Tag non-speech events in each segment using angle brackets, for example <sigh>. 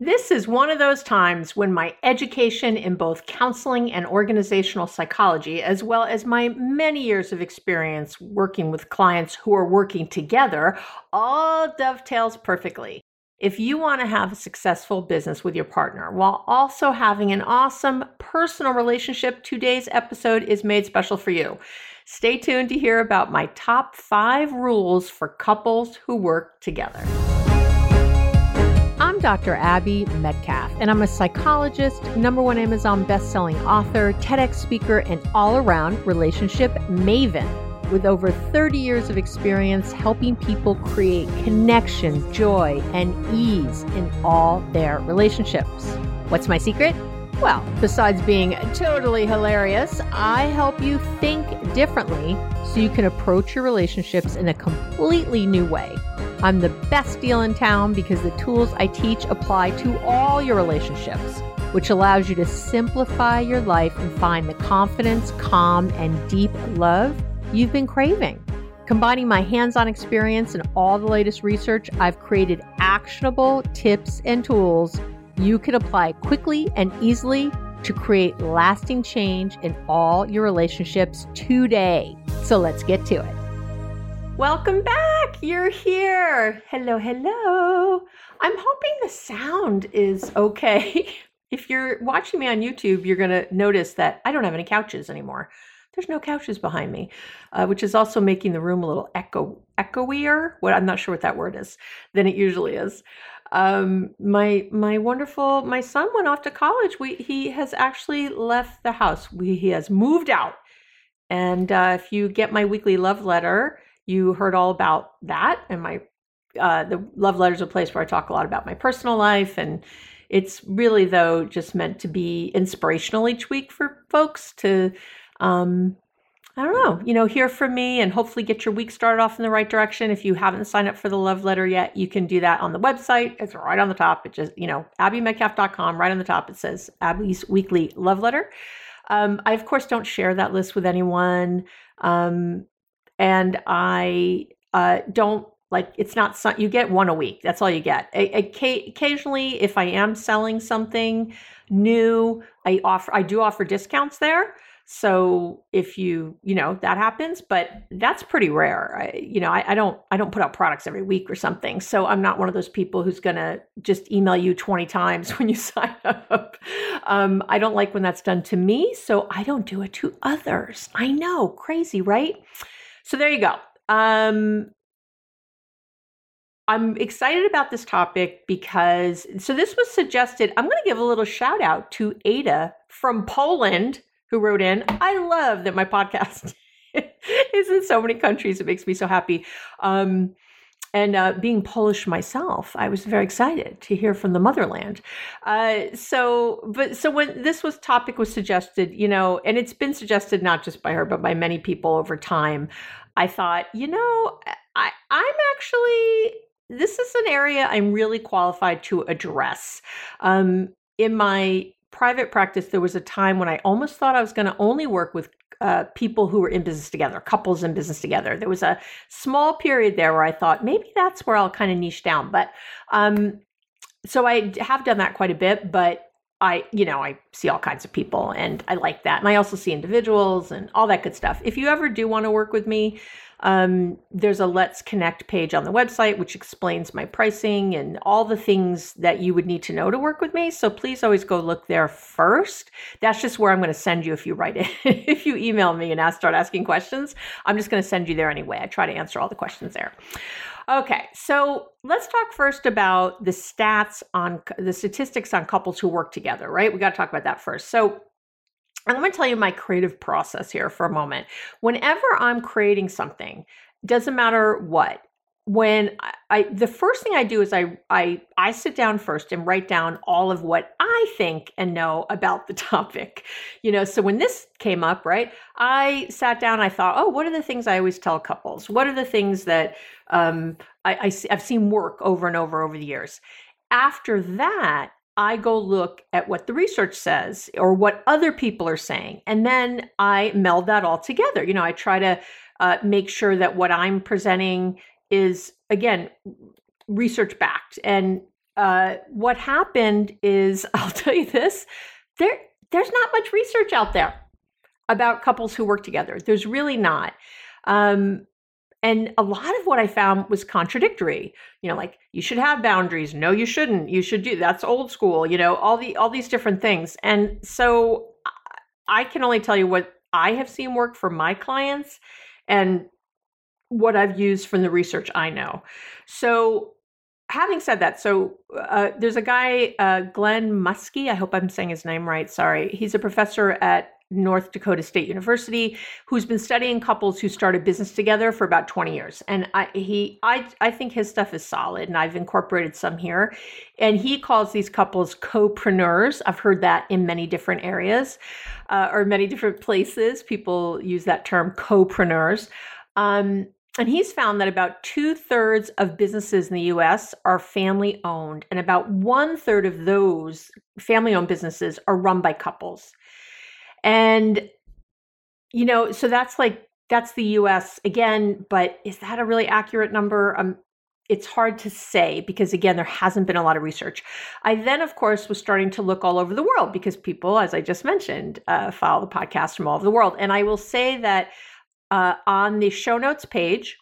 This is one of those times when my education in both counseling and organizational psychology, as well as my many years of experience working with clients who are working together, all dovetails perfectly. If you want to have a successful business with your partner while also having an awesome personal relationship, today's episode is made special for you. Stay tuned to hear about my top five rules for couples who work together. I'm Dr. Abby Medcalf, and I'm a psychologist, number one Amazon best-selling author, TEDx speaker, and all-around relationship maven with over 30 years of experience helping people create connection, joy, and ease in all their relationships. What's my secret? Well, besides being totally hilarious, I help you think differently so you can approach your relationships in a completely new way. I'm the best deal in town because the tools I teach apply to all your relationships, which allows you to simplify your life and find the confidence, calm, and deep love you've been craving. Combining my hands on experience and all the latest research, I've created actionable tips and tools you can apply quickly and easily to create lasting change in all your relationships today. So let's get to it. Welcome back. You're here. Hello, hello. I'm hoping the sound is okay. <laughs> if you're watching me on YouTube, you're going to notice that I don't have any couches anymore. There's no couches behind me, uh, which is also making the room a little echo echoier. What I'm not sure what that word is than it usually is. Um, my my wonderful my son went off to college. We he has actually left the house. We he has moved out. And uh, if you get my weekly love letter, you heard all about that and my uh, the love letters a place where I talk a lot about my personal life and it's really though just meant to be inspirational each week for folks to um, I don't know, you know, hear from me and hopefully get your week started off in the right direction. If you haven't signed up for the love letter yet, you can do that on the website. It's right on the top. It just, you know, abbymedcalf.com, right on the top, it says Abby's weekly love letter. Um, I, of course, don't share that list with anyone. Um, and I uh, don't like it's not you get one a week. That's all you get. A, a, occasionally, if I am selling something new, I offer I do offer discounts there. So if you you know that happens, but that's pretty rare. I, you know I, I don't I don't put out products every week or something. So I'm not one of those people who's gonna just email you 20 times <laughs> when you sign up. Um, I don't like when that's done to me, so I don't do it to others. I know, crazy, right? So there you go. Um, I'm excited about this topic because so this was suggested. I'm going to give a little shout out to Ada from Poland who wrote in. I love that my podcast <laughs> is in so many countries. It makes me so happy. Um, and uh, being Polish myself, I was very excited to hear from the motherland. Uh, so, but so when this was topic was suggested, you know, and it's been suggested not just by her but by many people over time. I thought, you know, I I'm actually this is an area I'm really qualified to address. Um, in my private practice, there was a time when I almost thought I was going to only work with uh, people who were in business together, couples in business together. There was a small period there where I thought maybe that's where I'll kind of niche down. But um, so I have done that quite a bit, but I, you know, I see all kinds of people and I like that. And I also see individuals and all that good stuff. If you ever do want to work with me, um, there's a Let's Connect page on the website, which explains my pricing and all the things that you would need to know to work with me. So please always go look there first. That's just where I'm going to send you if you write it. <laughs> if you email me and ask, start asking questions, I'm just going to send you there anyway. I try to answer all the questions there. Okay, so let's talk first about the stats on the statistics on couples who work together, right? We got to talk about that first. So I'm going to tell you my creative process here for a moment. Whenever I'm creating something, doesn't matter what, when I, I, the first thing I do is I I I sit down first and write down all of what I think and know about the <laughs> topic. You know, so when this came up, right, I sat down. I thought, oh, what are the things I always tell couples? What are the things that um, I, I I've seen work over and over over the years? After that, I go look at what the research says or what other people are saying, and then I meld that all together. You know, I try to uh, make sure that what I'm presenting is again research backed. And uh, what happened is, <laughs> I'll tell you this: there there's not much research out there about couples who work together. There's really not. Um, and a lot of what I found was contradictory. You know, like you should have boundaries. No, you shouldn't. You should do that's old school. You know, all the all these different things. And so I can only tell you what I have seen work for my clients, and what I've used from the research I know. So, having said that, so uh, there's a guy, uh, Glenn Muske. I hope I'm saying his name right. Sorry. He's a professor at North Dakota State University who's been studying couples who started business together for about 20 years. And I he I I think his stuff is solid and I've incorporated some here. And he calls these couples copreneurs. I've heard that in many different areas uh, or many different places. People use that term copreneurs. Um, and he's found that about two thirds of businesses in the US are family owned, and about one third of those family owned businesses are run by couples. And, you know, so that's like, that's the US again, but is that a really accurate number? Um, it's hard to say because again there hasn't been a lot of research i then of course was starting to look all over the world because people as i just mentioned uh, follow the podcast from all over the world and i will say that uh, on the show notes page,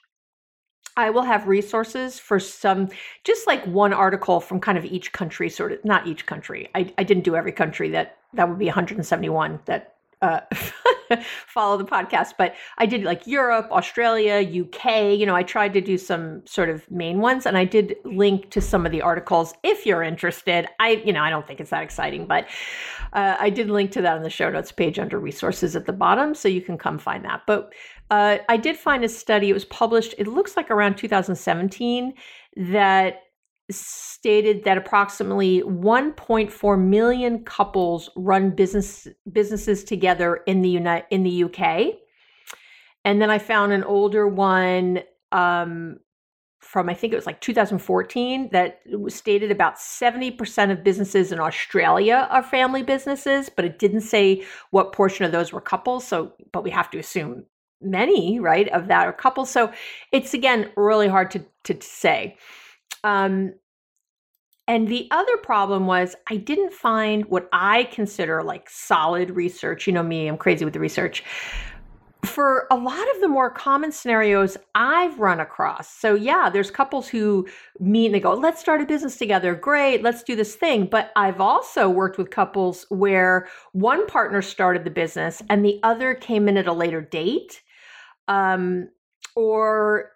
I will have resources for some, just like one article from kind of each country, sort of, not each country. I, I didn't do every country that, that would be 171 that uh, <laughs> <laughs> follow the podcast, but I did like Europe, Australia, UK. You know, I tried to do some sort of main ones, and I did link to some of the articles if you're interested. I, you know, I don't think it's that exciting, but uh, I did link to that on the show notes page under resources at the bottom, so you can come find that. But uh, I did find a study, it was published, it looks like around 2017, that stated that approximately 1.4 million couples run business businesses together in the United in the UK. And then I found an older one um, from I think it was like 2014 that stated about 70% of businesses in Australia are family businesses, but it didn't say what portion of those were couples. So, but we have to assume many, right, of that are couples. So it's again really hard to to say. Um, and the other problem was I didn't find what I consider like solid research. You know me, I'm crazy with the research. For a lot of the more common scenarios I've run across. So, yeah, there's couples who meet and they go, let's start a business together. Great, let's do this thing. But I've also worked with couples where one partner started the business and the other came in at a later date um, or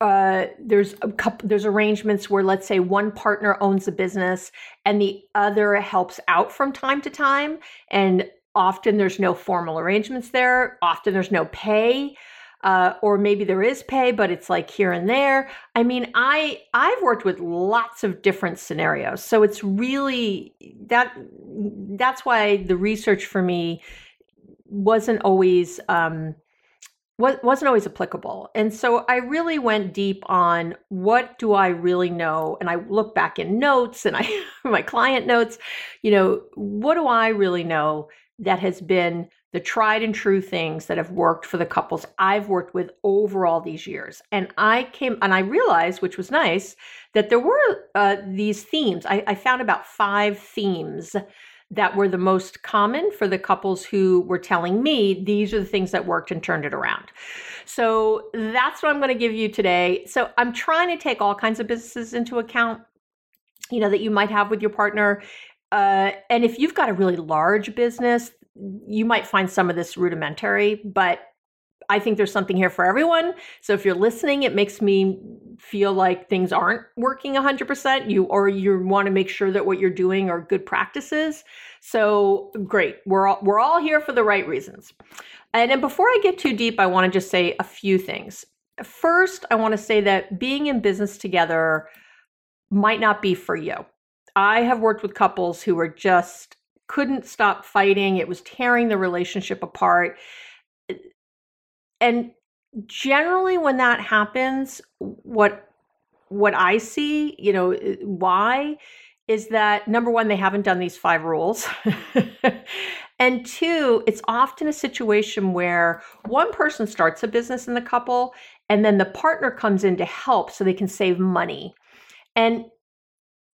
uh, there's a couple there's arrangements where let's say one partner owns a business and the other helps out from time to time and often there's no formal arrangements there often there's no pay uh, or maybe there is pay but it's like here and there. I mean i i've worked with lots of different scenarios so it's really that that's why the research for me wasn't always um, wasn't always applicable. And so I really went deep on what do I really know? And I look back in notes and I <laughs> my client notes, you know, what do I really know that has been the tried and true things that have worked for the couples I've worked with over all these years. And I came and I realized, which was nice, that there were uh, these themes. I, I found about five themes that were the most common for the couples who were telling me these are the things that worked and turned it around. So that's what I'm going to give you today. So I'm trying to take all kinds of businesses into account, you know, that you might have with your partner. Uh, and if you've got a really large business, you might find some of this rudimentary, but I think there's something here for everyone. So if you're listening, it makes me feel like things aren't working 100%. You or you want to make sure that what you're doing are good practices. So great. We're all, we're all here for the right reasons. And then before I get too deep, I want to just say a few things. first, I want to say that being in business together might not be for you. I have worked with couples who were just couldn't stop fighting. It was tearing the relationship apart. And generally when that happens, what what I see, you know, eh, why is that number one, they haven't done these five rules. <laughs> and two, it's often a situation where one person starts a business in the couple and then the partner comes in to help so they can save money. And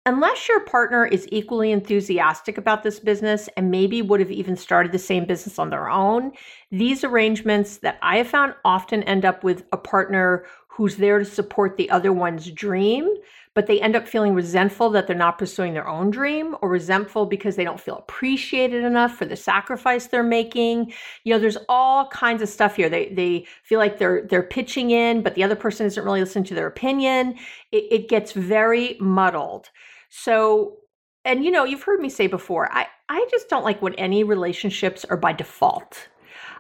unless your partner is equally enthusiastic about this business and maybe would have even started the same business on their own, these arrangements that I have found often end up with a partner who's there to support the other one's dream, but they end up feeling resentful that they're not pursuing their own dream or resentful because they don't feel appreciated enough for the sacrifice they're making. You know, there's all kinds of stuff here. They they feel like they're they're pitching in, but the other person isn't really listening to their opinion. It, it gets very muddled. So and you know, you've heard me say before, I, I just don't like when any relationships are by default.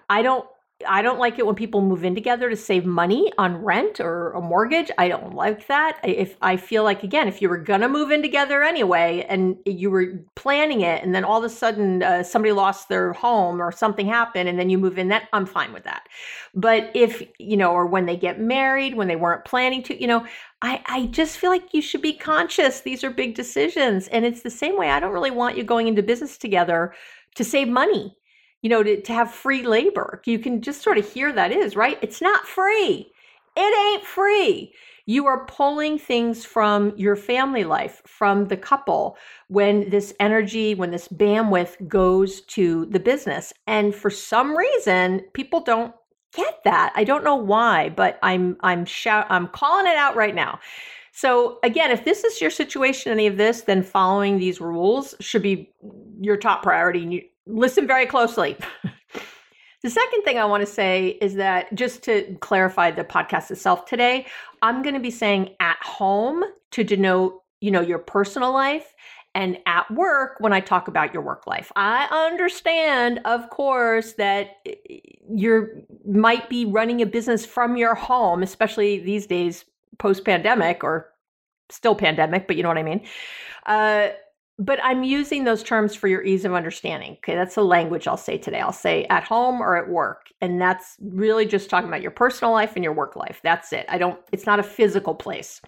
I don't I don't like it when people move in together to save money on rent or a mortgage. I don't like that. If I feel like again, if you were gonna move in together anyway, and you were planning it, and then all of a sudden uh, somebody lost their home or something happened, and then you move in, that I'm fine with that. But if you know, or when they get married, when they weren't planning to, you know, I I just feel like you should be conscious. These are big decisions, and it's the same way. I don't really want you going into business together to save money you know, to, to have free labor. You can just sort of hear that is, right? It's not free. It ain't free. You are pulling things from your family life, from the couple, when this energy, when this bandwidth goes to the business. And for some reason, people don't get that. I don't know why, but I'm I'm shout I'm calling it out right now. So again, if this is your situation, any of this, then following these rules should be your top priority listen very closely. the second thing I want to say is that just to clarify the podcast itself today, I'm going to be saying at home to denote, you know, your personal life and at work when I talk about your work life. I understand, of course, that you might be running a business from your home, especially these days post pandemic or still pandemic, but you know what I mean. Uh, but I'm using those terms for your ease of understanding. Okay, that's the language I'll say today. I'll say at home or at work. And that's really just talking about your personal life and your work life. That's it. I don't, it's not a physical place.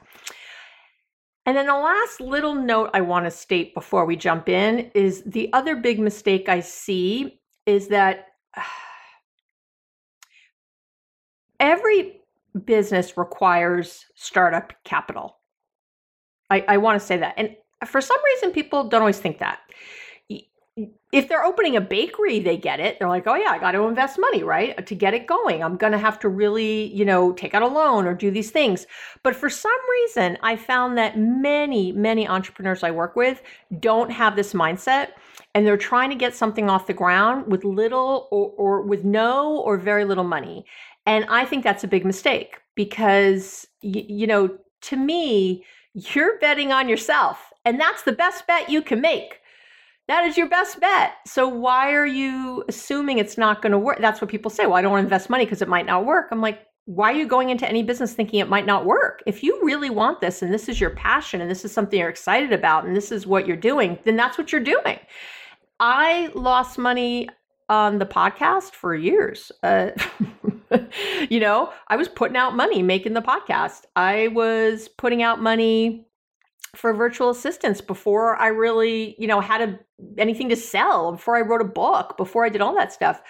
And then the last little note I want to state before we jump in is the other big mistake I see is that <sighs> every business requires startup capital. I, I want to say that. And for some reason, people don't always think that. If they're opening a bakery, they get it. They're like, oh, yeah, I got to invest money, right? To get it going. I'm going to have to really, you know, take out a loan or do these things. But for some reason, I found that many, many entrepreneurs I work with don't have this mindset and they're trying to get something off the ground with little or, or with no or very little money. And I think that's a big mistake because, you know, to me, you're betting on yourself. And that's the best bet you can make. That is your best bet. So why are you assuming it's not going to work? That's what people say. Well, I don't want to invest money because it might not work. I'm like, why are you going into any business thinking it might not work? If you really want this and this is your passion and this is something you're excited about and this is what you're doing, then that's what you're doing. I lost money on the podcast for years. Uh, <laughs> you know, I was putting out money making the podcast. I was putting out money for virtual assistants before I really, you know, had a, anything to sell, before I wrote a book, before I did all that stuff.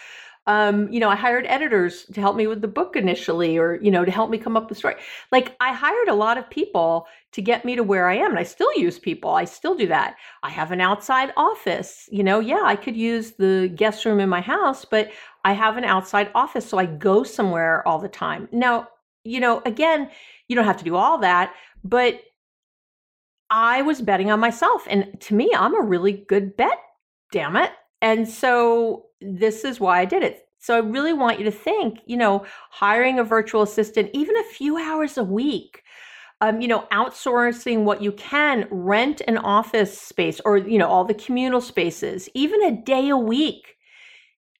Um, you know, I hired editors to help me with the book initially, or, you know, to help me come up with story. Like I hired a lot of people to get me to where I am. And I still use people. I still do that. I have an outside office. You know, yeah, I could use the guest room in my house, but I have an outside office. So I go somewhere all the time. Now, you know, again, you don't have to do all that, but I was betting on myself. And to me, I'm a really good bet, damn it. And so this is why I did it. So I really want you to think, you know, hiring a virtual assistant, even a few hours a week, um, you know, outsourcing what you can, rent an office space or, you know, all the communal spaces, even a day a week.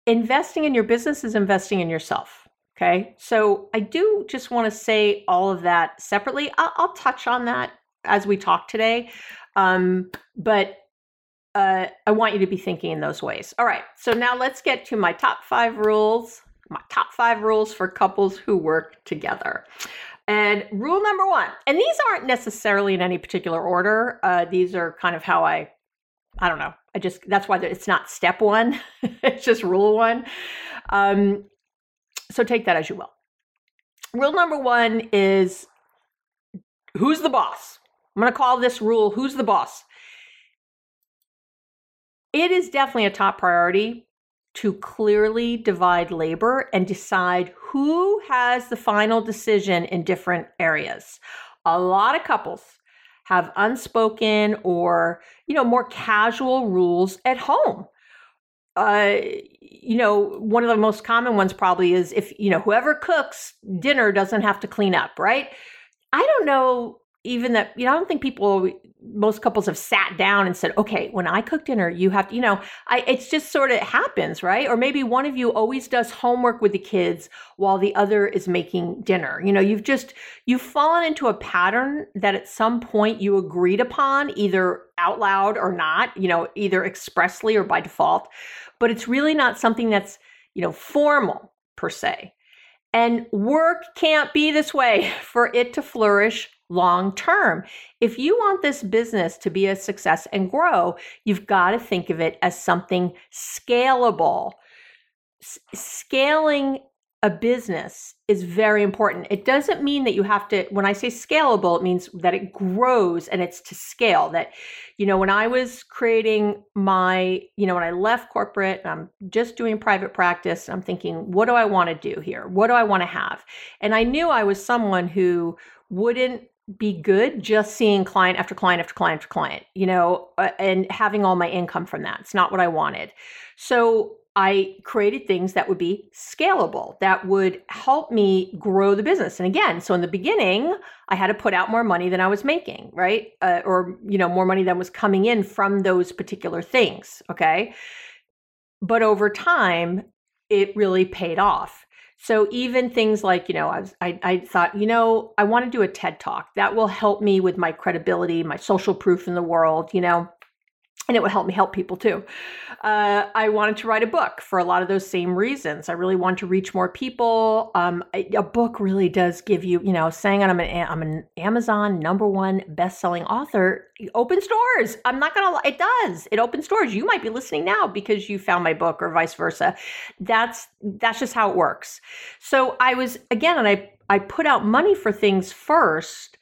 Investing in your business is investing in yourself. Okay. So I do just want to say all of that separately. I'll, I'll touch on that as we talk today. Um, but uh, I want you to be thinking in those ways. All right. So now let's get to my top five rules, my top five rules for couples who work together. And rule number one, and these aren't necessarily in any particular order. Uh, these are kind of how I, I don't know. I just, that's why it's not step one, <laughs> it's just rule one. Um, so take that as you will. Rule number one is who's the boss? I'm going to call this rule who's the boss? It is definitely a top priority to clearly divide labor and decide who has the final decision in different areas. A lot of couples have unspoken or, you know, more casual rules at home. Uh, you know, one of the most common ones probably is if, you know, whoever cooks dinner doesn't have to clean up, right? I don't know even that you know i don't think people most couples have sat down and said okay when i cook dinner you have to you know i it's just sort of happens right? Or maybe one of you always does homework with the kids while the other is making dinner. You know you've just you've fallen into a pattern that at some point you agreed upon either out loud or not you know either expressly or by default. But it's really not something that's you know formal per se. And work can't be this way <laughs> for it to flourish long term. If you want this business to be a success and grow, you've got to think of it as something scalable. S- scaling a business is very important. It doesn't mean that you have to, when I say scalable, it means that it grows and it's to scale. That, you know, when I was creating my, you know, when I left corporate, and I'm just doing private practice, I'm thinking, what do I want to do here? What do I want to have? And I knew I was someone who wouldn't be good just seeing client after client after client after client, you know, uh, and having all my income from that. It's not what I wanted. So I created things that would be scalable, that would help me grow the business. And again, so in the beginning, I had to put out more money than I was making, right? Uh, or, you know, more money than was coming in from those particular things. Okay. But over time, it really paid off. So even things like, you know, I, was, I, I thought, you know, I want to do a TED talk. That will help me with my credibility, my social proof in the world, you know, and it would help me help people too. Uh, I wanted to write a book for a lot of those same reasons. I really want to reach more people. Um, a, a, book really does give you, you know, saying I'm an, I'm an Amazon number one best-selling author opens doors. I'm not gonna. lie, It does. It opens doors. You might be listening now because you found my book, or vice versa. That's that's just how it works. So I was again, and I I put out money for things first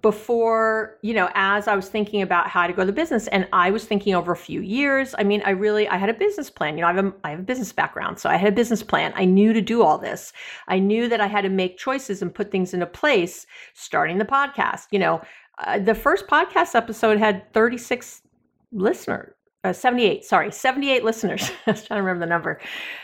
before you know as i was thinking about how to grow the business and i was thinking over a few years i mean i really i had a business plan. You know i have a, I have a business background so i had a business plan. I knew to do all this. I knew that i had to make choices and put things into place starting the podcast. You know uh, the first podcast episode had 36 listeners uh, 78 sorry 78 listeners. <laughs> I was trying to remember the number.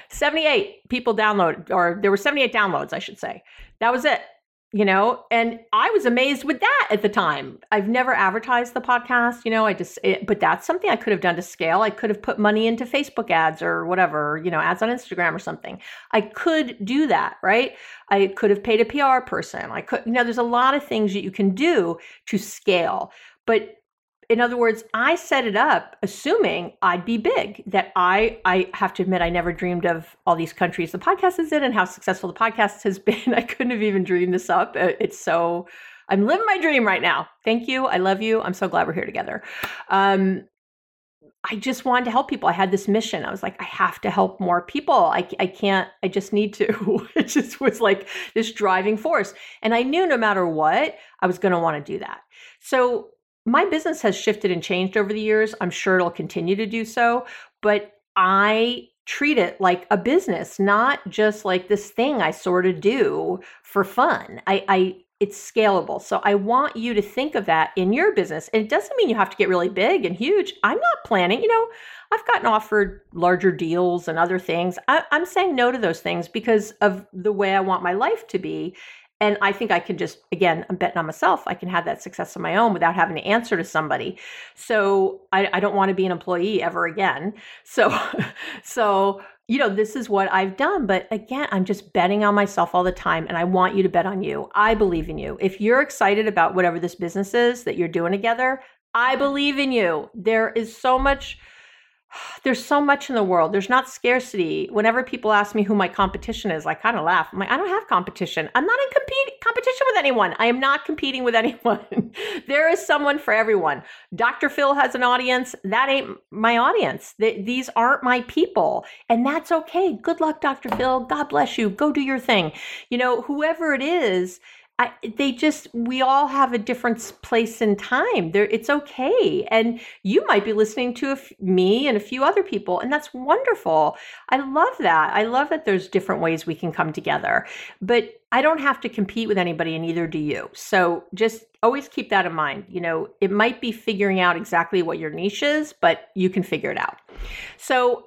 78 people downloaded or there were 78 downloads i should say. That was it you know and i was amazed with that at the time. I've never advertised the podcast you know i just it, but that's something i could have done to scale. I could have put money into facebook ads or whatever you know ads on instagram or something. I could do that right? I could have paid a pr person. I could you know there's a lot of things that you can do to scale but in other words, I set it up assuming I'd be big. That I I have to admit I never dreamed of all these countries the podcast is in and how successful the podcast has <laughs> been. I couldn't have even dreamed this up. Uh, it's so I'm living my dream right now. Thank you. I love you. I'm so glad we're here together. Um, I just wanted to help people. I had this mission. I was like, I have to help more people. I, I can't, I just need to. <laughs> it just was like this driving force. And I knew no matter what, I was going to want to do that. So my business has shifted and changed over the years. I'm sure it'll continue to do so, but I treat it like a business, not just like this thing I sort of do for fun. I, I it's scalable. So I want you to think of that in your business. And it doesn't mean you have to get really big and huge. I'm not planning, you know, I've gotten offered larger deals and other things. I, I'm saying no to those things because of the way I want my life to be and I think I can just, again, I'm betting on myself. I can have that success on my own without having to answer to somebody. So I, I don't want to be an employee ever again. <laughs> So, so, you know, this is what I've done. But again, I'm just betting on myself all the time. And I want you to bet on you. I believe in you. If you're excited about whatever this business is that you're doing together, I believe in you. There is so much <sighs> there's so much in the world. There's not scarcity. Whenever people ask me who my competition is, I kind of laugh. I'm like, I don't have competition. I'm not in compete- competition with anyone. I am not competing with <laughs> anyone. there is someone for everyone. Dr. Phil has an audience. That ain't my audience. Th- these aren't my people. And that's okay. Good luck, Dr. Phil. God bless you. Go do your thing. You know, whoever it is, I, they just we all have a different place in time. There it's okay. And you might be listening to me and a few other people and that's wonderful. I love that. I love that there's different ways we can come together. But i don't have to compete with anybody and neither do you. So just always keep that in mind. You know it might be figuring out exactly what your niche is but you can figure it out. So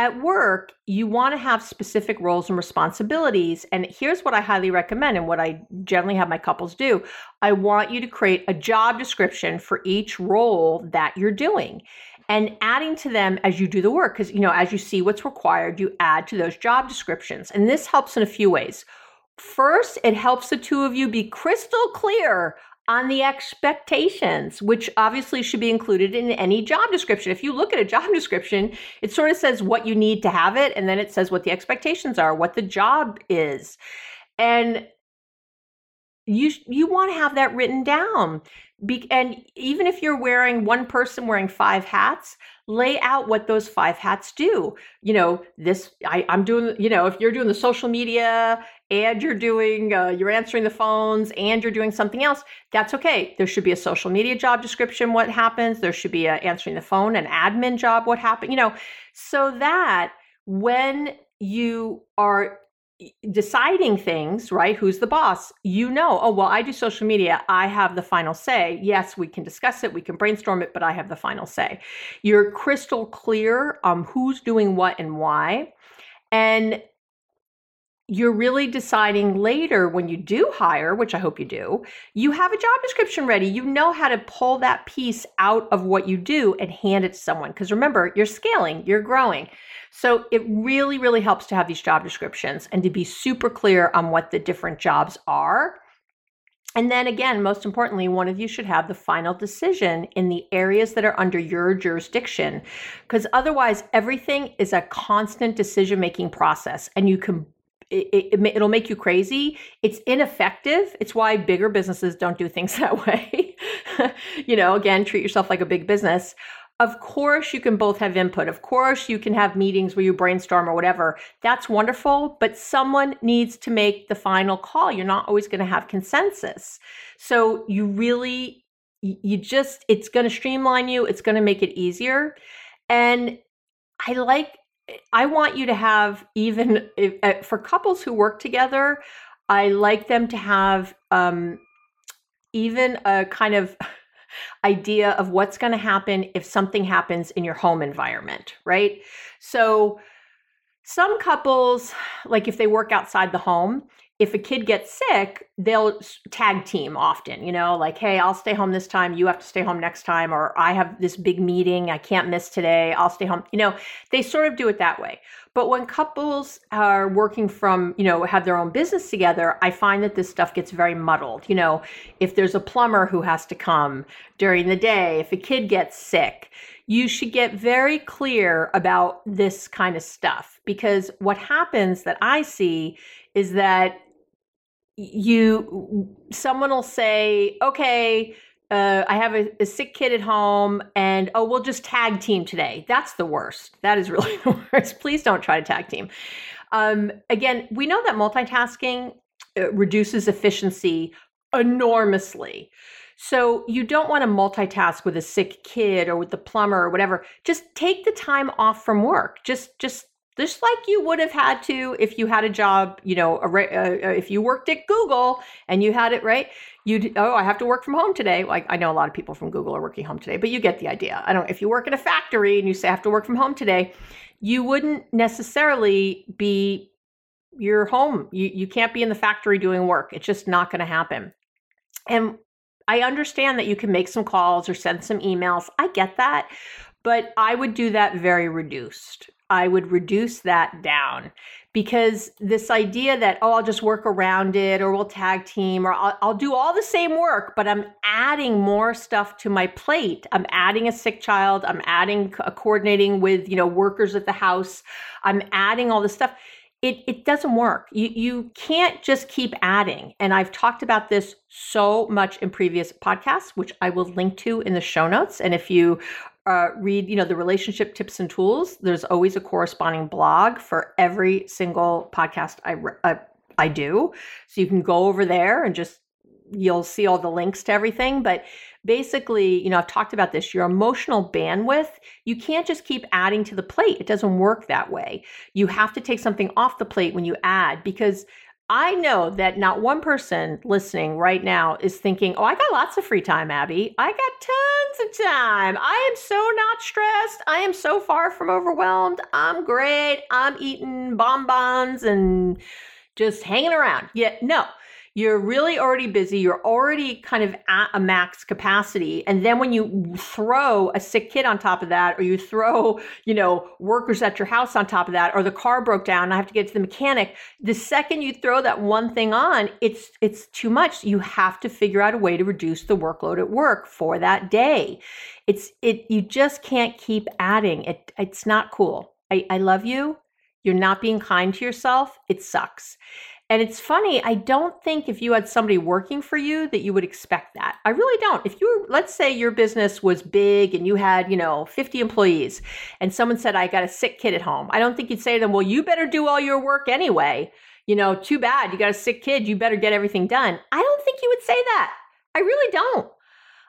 at work, you want to have specific roles and responsibilities. And here's what I highly recommend and what I generally have my couples do I want you to create a job description for each role that you're doing and adding to them as you do the work. Because, you know, as you see what's required, you add to those job descriptions. And this helps in a few ways. First, it helps the two of you be crystal clear on the expectations, which obviously should be included in any job description. If you look at a job description, it sort of says what you need to have it, and then it says what the expectations are, what the job is. And you you want to have that written down. Be, and even if you're wearing one person wearing five hats, lay out what those five hats do. You know, this I, I'm doing. You know, if you're doing the social media and you're doing uh, you're answering the phones and you're doing something else that's okay. There should be a social media job description what happens. There should be a answering the phone an admin job what happened you know. So that when you are deciding things right who's the boss you know oh well i do social media. I have the final say. Yes we can discuss it we can brainstorm it but i have the final say. You're crystal clear on who's doing what and why. And you're really deciding later when you do hire, which I hope you do, you have a job description ready. You know how to pull that piece out of what you do and hand it to someone. Because remember, you're scaling, you're growing. So it really, really helps to have these job descriptions and to be super clear on what the different jobs are. And then again, most importantly, one of you should have the final decision in the areas that are under your jurisdiction. Because otherwise, everything is a constant decision making process and you can it, it, will make you crazy. It's ineffective. It's why bigger businesses don't do things <laughs> that way. you know, again, treat yourself like a big business. Of course, you can both have input. Of course, you can have meetings where you brainstorm or whatever. That's wonderful, but someone needs to make the final call. You're not always going to have consensus. So, you really, you just, it's going to streamline you, it's going to make it easier. And I like I want you to have even if, uh, for couples who work together, I like them to have um, even a kind of <laughs> idea of what's going to happen if something happens in your home environment, right? So, some couples, like if they work outside the home, if a kid gets sick, they'll tag team often, you know, like, hey, I'll stay home this time, you have to stay home next time, or I have this big meeting, I can't miss today, I'll stay home. You know, they sort of do it that way. But when couples are working from, you know, have their own business together, I find that this stuff gets very muddled. You know, if there's a plumber who has to come during the day, if a kid gets sick, you should get very clear about this kind of stuff because what happens that I see is that you someone will say okay uh, i have a, a, sick kid at home and oh we'll just tag team today. That's the worst. That is really <laughs> the worst. Please don't try to tag team. Um, again we know that multitasking uh, reduces efficiency enormously. So you don't want to multitask with a sick kid or with the plumber or whatever. Just take the time off from work. Just just just like you would have had to if you had a job, you know, a, uh, if you worked at Google and you had it right. you'd oh, I have to work from home today. Like I know a lot of people from Google are working home today, but you get the idea. I don't. If you work in a factory and you say I have to work from home today, you wouldn't necessarily be you're home. You you can't be in the factory doing work. It's just not going to happen. And I understand that you can make some calls or send some emails. I get that. But I would do that very reduced. I would reduce that down because this idea that, oh, I'll just work around it or we'll tag team or I'll, I'll, do all the same work, but I'm adding more stuff to my plate. I'm adding a sick child. I'm adding uh, coordinating with, you know, workers at the house. I'm adding all this stuff. It, it doesn't work. You, you can't just keep adding. And I've talked about this so much in previous podcasts, which I will link to in the show notes. And if you uh, read, you know, the relationship tips and tools, there's always a corresponding blog for every single podcast I uh, I do. So you can go over there and just you'll see all the links to everything. But basically, you know, I've talked about this. Your emotional bandwidth, you can't just keep adding to the plate. It doesn't work that way. You have to take something off the plate when you add because I know that not one person listening right now is thinking, oh, I got lots of free time, Abby. I got tons of time. I am so not stressed. I am so far from overwhelmed. I'm great. I'm eating bonbons and just hanging around. Yeah, no, you're really already busy, you're already kind of at a max capacity. And then when you throw a sick kid on top of that, or you throw, you know, workers at your house on top of that, or the car broke down and I have to get to the mechanic, the second you throw that one thing on, it's it's too much. You have to figure out a way to reduce the workload at work for that day. It's it you just can't keep adding. It it's not cool. I, I love you. You're not being kind to yourself. It sucks. And it's funny, I don't think if you had somebody working for you that you would expect that. I really don't. If you let's say your business was big and you had, you know, 50 employees and someone said, I got a sick kid at home, I don't think you'd say to them, well, you better do all your work anyway. You know, too bad, you got a sick kid, you better get everything done. I don't think you would say that. I really don't.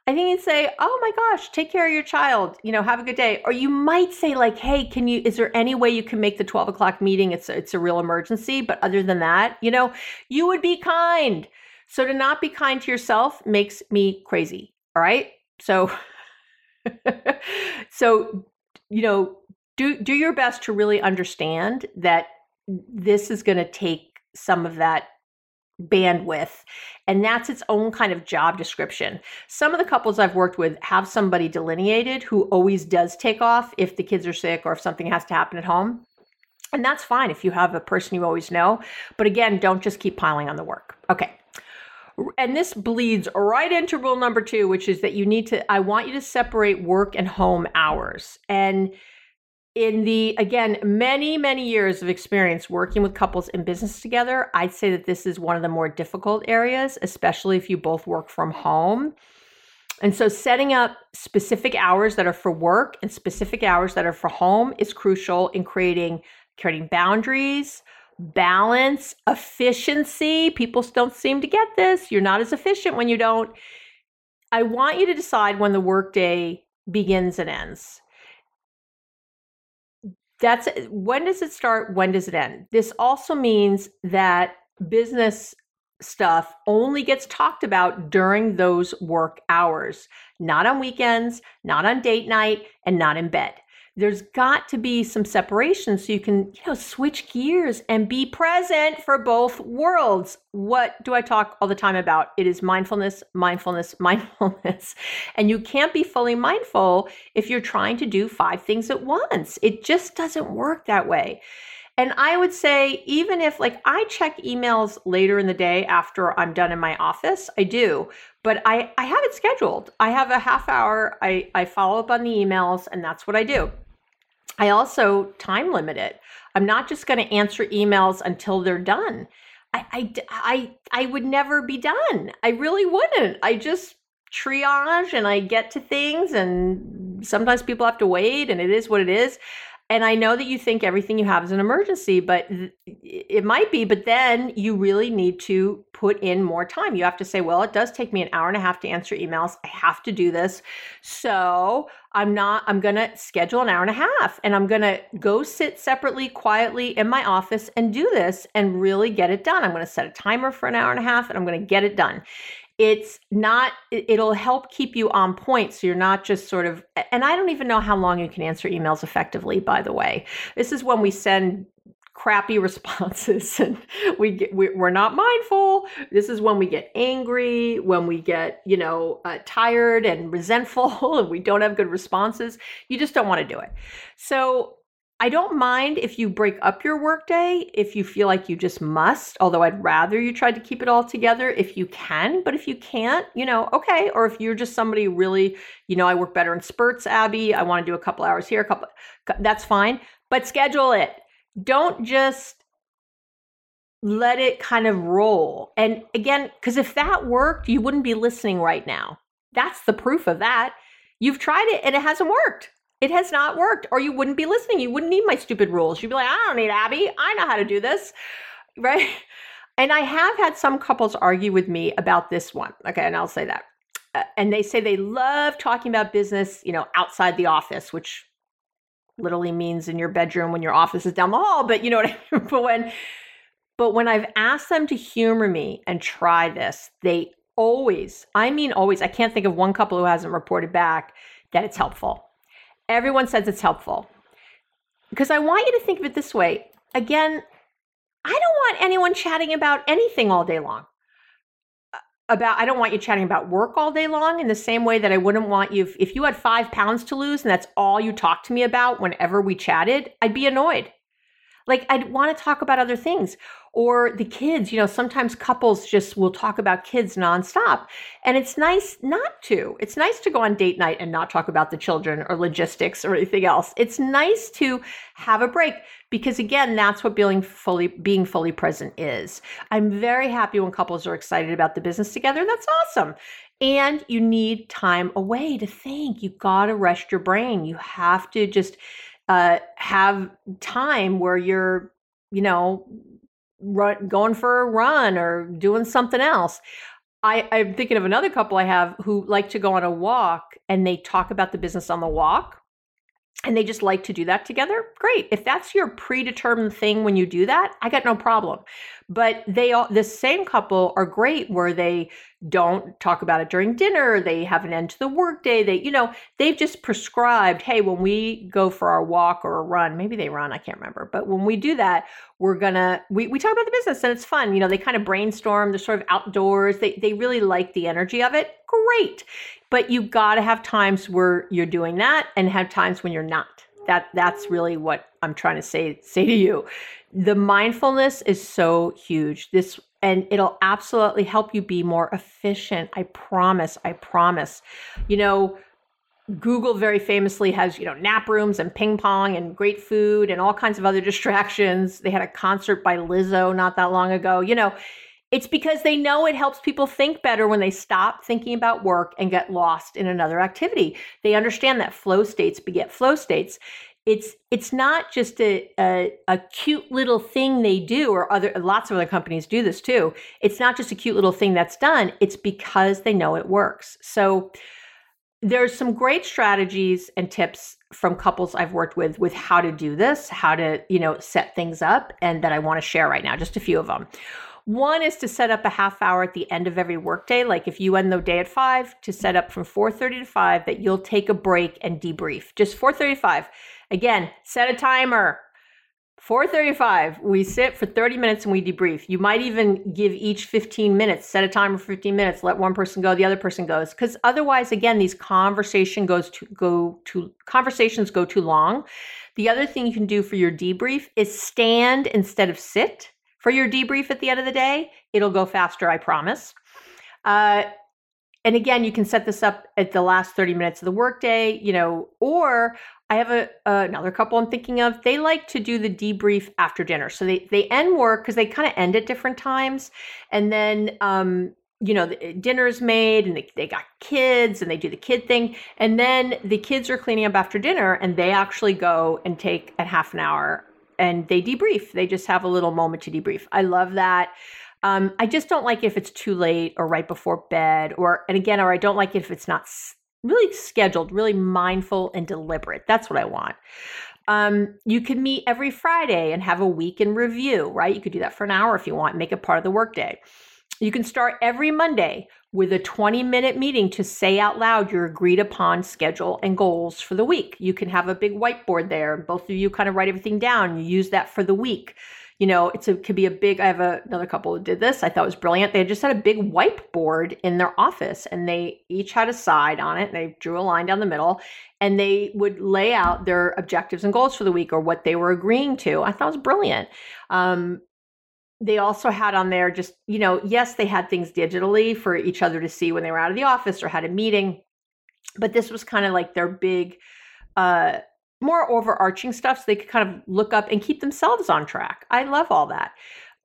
I think you'd say, "Oh my gosh, take care of your child. You know, have a good day." Or you might say, like, "Hey, can you? Is there any way you can make the twelve o'clock meeting? It's a, it's a real emergency." But other than that, you know, you would be kind. So to not be kind to yourself makes me crazy. All right. So, <laughs> so you know, do do your best to really understand that this is going to take some of that bandwidth and that's its own kind of job description. Some of the couples i've worked with have somebody delineated who always does take off if the kids are sick or if something has to happen at home and that's fine if you have a person you always know but again don't just keep piling on the work. Okay. And this bleeds right into rule number two which is that you need to i want you to separate work and home hours and in the again many many years of experience working with couples in business together i'd say that this is one of the more difficult areas especially if you both work from home. And so setting up specific hours that are for work and specific hours that are for home is crucial in creating creating boundaries balance efficiency. People don't seem to get this. You're not as efficient when you don't. I want you to decide when the workday begins and ends that's when does it start? When does it end? This also means that business stuff only gets talked about during those work hours not on weekends not on date night and not in bed there's got to be some separation so you can you know switch gears and be present for both worlds. What do i talk all the time about? It is mindfulness mindfulness <laughs> mindfulness. And you can't be fully mindful if you're trying to do five things at once. It just doesn't work that way and I would say, even if like I check emails later in the day after I'm done in my office, I do, but I, I have it scheduled. I have a half hour, I, I follow up on the emails, and that's what I do. I also time limit it. I'm not just going to answer emails until they're done. I, I, I, I would never be done. I really wouldn't. I just triage and I get to things, and sometimes people have to wait, and it is what it is and I know that you think everything you have is an emergency, but it might be, but then you really need to put in more time. You have to say, well, it does take me an hour and a half to answer emails. I have to do this. So I'm not, I'm going to schedule an hour and a half and I'm going to go sit separately, quietly in my office and do this and really get it done. I'm going to set a timer for an hour and a half and I'm going to get it done it's not it'll help keep you on point so you're not just sort of and i don't even know how long you can answer emails effectively by the way. This is when we send crappy <laughs> responses and we get we, are not mindful. This is when we get angry when we get you know uh, tired and resentful <laughs> and we don't have good responses. You just don't want to do it. So I don't mind if you break up your workday if you feel like you just must, although I'd rather you try to keep it all together if you can. But if you can't, you know, okay. Or if you're just somebody really, you know, I work better in spurts, Abby, I want to do a couple hours here, a couple, that's fine. But schedule it. Don't just let it kind of roll. And again, because if that worked, you wouldn't be listening right now. That's the proof of that. You've tried it and it hasn't worked. It has not worked, or you wouldn't be listening. You wouldn't need my stupid rules. You'd be like, I don't need Abby. I know how to do this. <laughs> Right. And I have had some couples argue with me about this one. Okay. And I'll say that. Uh, and they say they love talking about business, you know, outside the office, which literally means in your bedroom when your office is down the hall. But you know what I mean? <laughs> but when, but when I've asked them to humor me and try this, they always, I mean, always, I can't think of one couple who hasn't reported back that it's helpful. Everyone says it's helpful. Because I want you to think of it this way. Again, I don't want anyone chatting about anything all day long. About I don't want you chatting about work all day long in the same way that I wouldn't want you if, if you had 5 pounds to lose and that's all you talked to me about whenever we chatted, I'd be annoyed. Like I'd want to talk about other things or the kids, you know, sometimes couples just will talk about kids nonstop. And it's nice not to. It's nice to go on date night and not talk about the children or logistics or anything else. It's nice to have a break because again, that's what being fully being fully present is. I'm very happy when couples are excited about the business together. That's awesome. And you need time away to think. You got to rest your brain. You have to just uh, have time where you're, you know, run, going for a run or doing something else. I, I'm thinking of another couple I have who like to go on a walk and they talk about the business on the walk and they just like to do that together, great. If that's your predetermined thing when you do that, I got no problem. But they all, the same couple are great where they don't talk about it during dinner. They have an end to the workday. They, you know, they've just prescribed, hey, when we go for our walk or a run, maybe they run, I can't remember. But when we do that, we're gonna we, we talk about the business and it's fun. You know, they kind of brainstorm, they're sort of outdoors. They they really like the energy of it. Great. But you gotta have times where you're doing that and have times when you're not. That that's really what I'm trying to say say to you. The mindfulness is so huge. This and it'll absolutely help you be more efficient. I promise. I promise. You know, Google very famously has, you know, nap rooms and ping pong and great food and all kinds of other <laughs> distractions. They had a concert by Lizzo not that long ago. You know, it's because they know it helps people think better when they stop thinking about work and get lost in another activity. They understand that flow states beget flow states. It's it's not just a, a, a cute little thing they do, or other lots of other companies do this too. It's not just a cute little thing that's done. It's because they know it works. So there's some great strategies and tips from couples I've worked with with how to do this, how to, you know, set things up and that I want to share right now, just a few of them. One is to set up a half hour at the end of every workday, like if you end the day at 5 to set up from 4:30 to 5 that you'll take a break and debrief. Just 4:35. Again, set a timer. 435, we sit for 30 minutes and we debrief. You might even give each 15 minutes, set a timer for 15 minutes, let one person go, the other person goes. Because otherwise, again, these conversation goes to go to conversations go too long. The other thing you can do for your debrief is stand instead of sit for your debrief at the end of the day. It'll go faster, I promise. Uh, and again, you can set this up at the last 30 minutes of the workday, you know, or I have a, another couple I'm thinking of. They like to do the debrief after dinner. So they they end work because they kind of end at different times, and then um, you know, the, dinner is made and they, they got kids and they do the kid thing. And then the kids are cleaning up after dinner and they actually go and take a half an hour and they debrief. They just have a little moment to debrief. I love that. Um, I just don't like if it's too late or right before bed or, and again, or I don't like if it's not really scheduled, really mindful and deliberate. That's what I want. Um, you can meet every Friday and have a week in review, right? You could do that for an hour if you want, make it part of the workday. You can start every Monday with a 20 minute meeting to say out loud your agreed upon schedule and goals for the week. You can have a big whiteboard there. Both of you kind of write everything down. You use that for the week. You know, it's a, it could be a big. I have a, another couple who did this. I thought it was brilliant. They just had a big whiteboard in their office, and they each had a side on it. They drew a line down the middle, and they would lay out their objectives and goals for the week or what they were agreeing to. I thought it was brilliant. Um, they also had on there just, you know, yes, they had things digitally for each other to see when they were out of the office or had a meeting, but this was kind of like their big, uh, more overarching stuff so they could kind of look up and keep themselves on track. I love all that.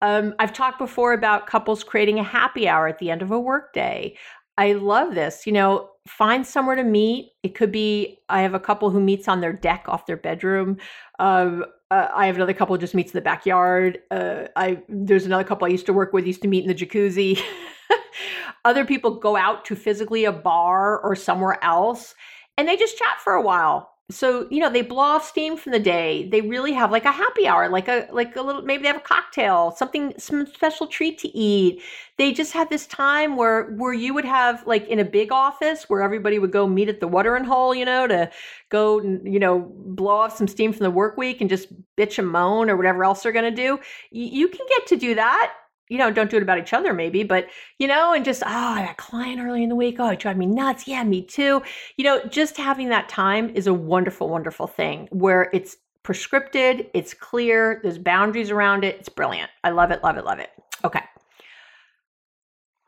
Um, I've talked before about couples creating a happy hour at the end of a workday. I love this. You know, find somewhere to meet. It could be I have a couple who meets on their deck off their bedroom. Um, uh, I have another couple who just meets in the backyard. Uh, I there's another couple I used to work with used to meet in the jacuzzi. <laughs> Other people go out to physically a bar or somewhere else, and they just chat for a while so you know they blow off steam from the day. They really have like a happy hour like a like a little maybe they have a cocktail something some special treat to eat. They just have this time where where you would have like in a big office where everybody would go meet at the watering hole you know to go you know blow off some steam from the work week and just bitch and moan or whatever else they're going to do you can get to do that you know, don't do it about each other, maybe, but you know, and just, oh, I got a client early in the week. Oh, it drive me nuts. Yeah, me too. You know, just having that time is a wonderful, wonderful thing where it's prescripted, it's clear, there's boundaries around it. It's brilliant. I love it, love it, love it. Okay.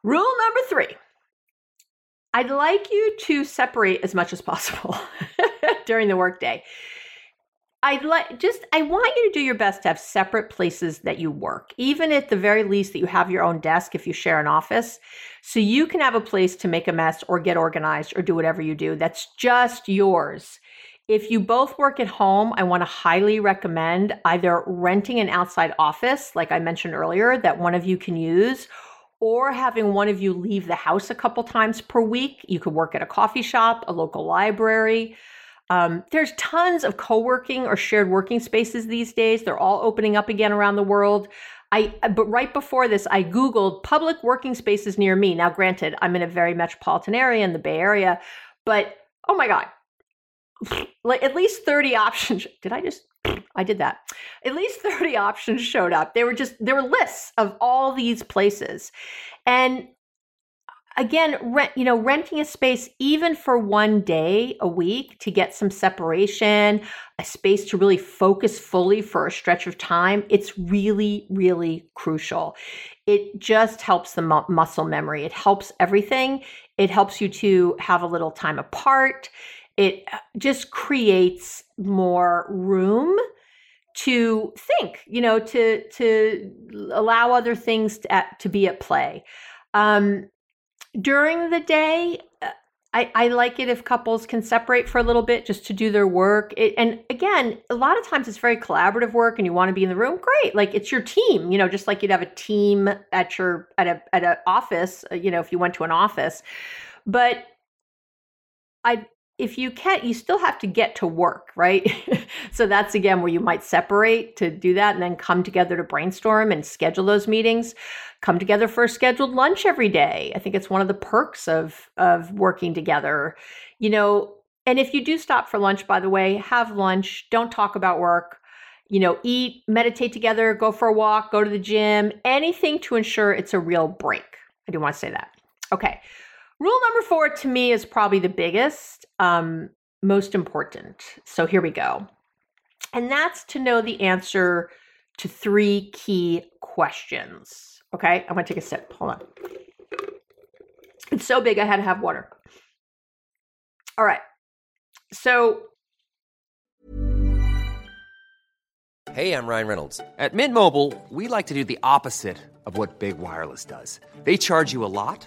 Rule number three I'd like you to separate as much as possible <laughs> during the workday. I'd like just I want you to do your best to have separate places that you work, even at the very least that you have your own desk if you share an office. So you can have a place to make a mess or get organized or do whatever you do. That's just yours. If you both work at home, I want to highly recommend either renting an outside office, like I mentioned earlier, that one of you can use, or having one of you leave the house a couple times per week. You could work at a coffee shop, a local library. Um, there's tons of co-working or shared working spaces these days. They're all opening up again around the world. I but right before this, I googled public working spaces near me. Now, granted, I'm in a very metropolitan area in the Bay Area, but oh my god, like at least 30 options. <laughs> Did I just? I did that. At least 30 options showed up. They were just there were lists of all these places, and again, rent, you know, renting a space even for one day a week to get some separation, a space to really focus fully for a stretch of time, it's really, really crucial. It just helps the mu- muscle memory. It helps everything. It helps you to have a little time apart. It uh, just creates more room to think, you know, to to allow other things to, to be at play. Um, during the day, uh, I, I like it if couples can separate for a little bit just to do their work. It, and again, a lot of times it's very collaborative work and you want to be in the room. Great. Like it's your team, you know, just like you'd have a team at your, at a, at an office, uh, you know, if you went to an office. But I, if you can't, you still have to get to work, right? <laughs> so that's again where you might separate to do that and then come together to brainstorm and schedule those meetings. Come together for a scheduled lunch every day. I think it's one of the perks of of working together. You know, and if you do stop for lunch, by the way, have lunch. Don't talk about work. You know, eat, meditate together, go for a walk, go to the gym, anything to ensure it's a real break. I do want to say that. Okay. Rule number four to me is probably the biggest, um, most important. So here we go. And that's to know the answer to three key questions. Okay, I'm gonna take a sip. Hold on. It's so big, I had to have water. All right. So. Hey, I'm Ryan Reynolds. At Mint Mobile, we like to do the opposite of what Big Wireless does. They charge you a lot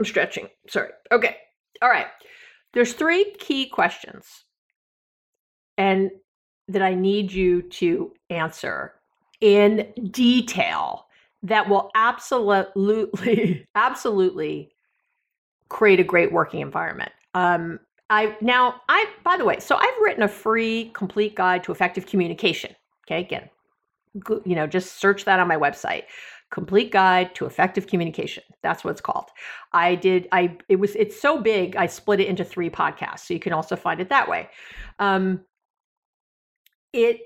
I'm stretching. Sorry. Okay. All right. There's three key questions and that I need you to answer in detail that will absolutely <laughs> absolutely create a great working environment. Um, I now I by the way, so I've written a free complete guide to effective communication. Okay, again, you know, just search that on my website. Complete guide to effective communication. That's what it's called. I did. I it was it's so big. I split it into three podcasts, so you can also find it that way. Um, it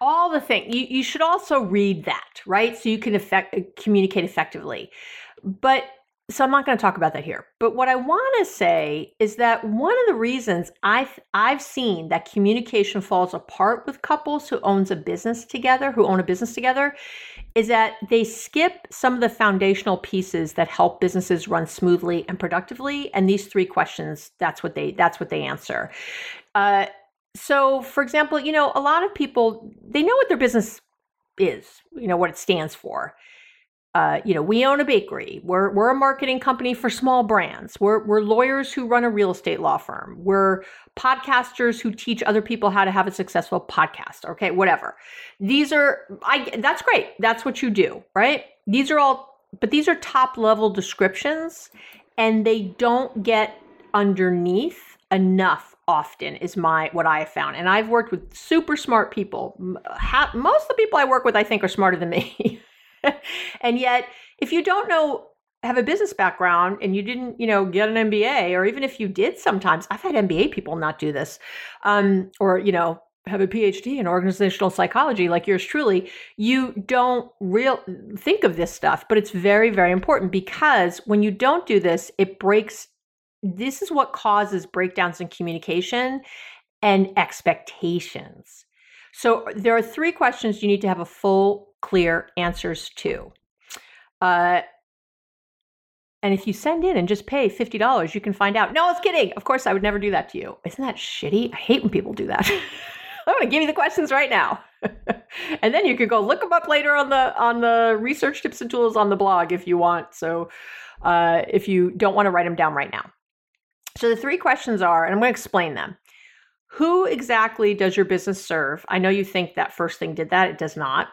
all the thing you, you should also read that right so you can effect, communicate effectively but so I'm not going to talk about that here. But what I want to say is that one of the reasons I've I've seen that communication falls apart with couples who owns a business together, who own a business together, is that they skip some of the foundational pieces that help businesses run smoothly and productively. And these three questions, that's what they that's what they answer. Uh, so, for example, you know, a lot of people they know what their business is, you know, what it stands for uh, you know, we own a bakery. We're we're a marketing company for small brands. We're we're lawyers who run a real estate law firm. We're podcasters who teach other people how to have a successful podcast. Okay, whatever. These are I that's great. That's what you do, right? These are all but these are top level descriptions and they don't get underneath enough often is my what I have found. And I've worked with super smart people. Most of the people I work with I think are smarter than me. <laughs> <laughs> and yet, if you don't know have a business background and you didn't, you know, get an MBA, or even if you did sometimes, I've had MBA people not do this, um, or, you know, have a PhD in organizational psychology like yours truly, you don't real think of this stuff, but it's very, very important because when you don't do this, it breaks. This is what causes breakdowns in communication and expectations. So there are three questions you need to have a full clear answers to. Uh, and if you send in and just pay $50, you can find out. No, I was kidding. Of course, I would never do that to you. Isn't that shitty? I hate when people do that. <laughs> I'm going to give you the questions right now. <laughs> and then you can go look them up later on the on the research tips and tools on the blog if you want. So uh, if you don't want to write them down right now. So the three questions are, and I'm going to explain them. Who exactly does your business serve? I know you think that first thing did that. It does not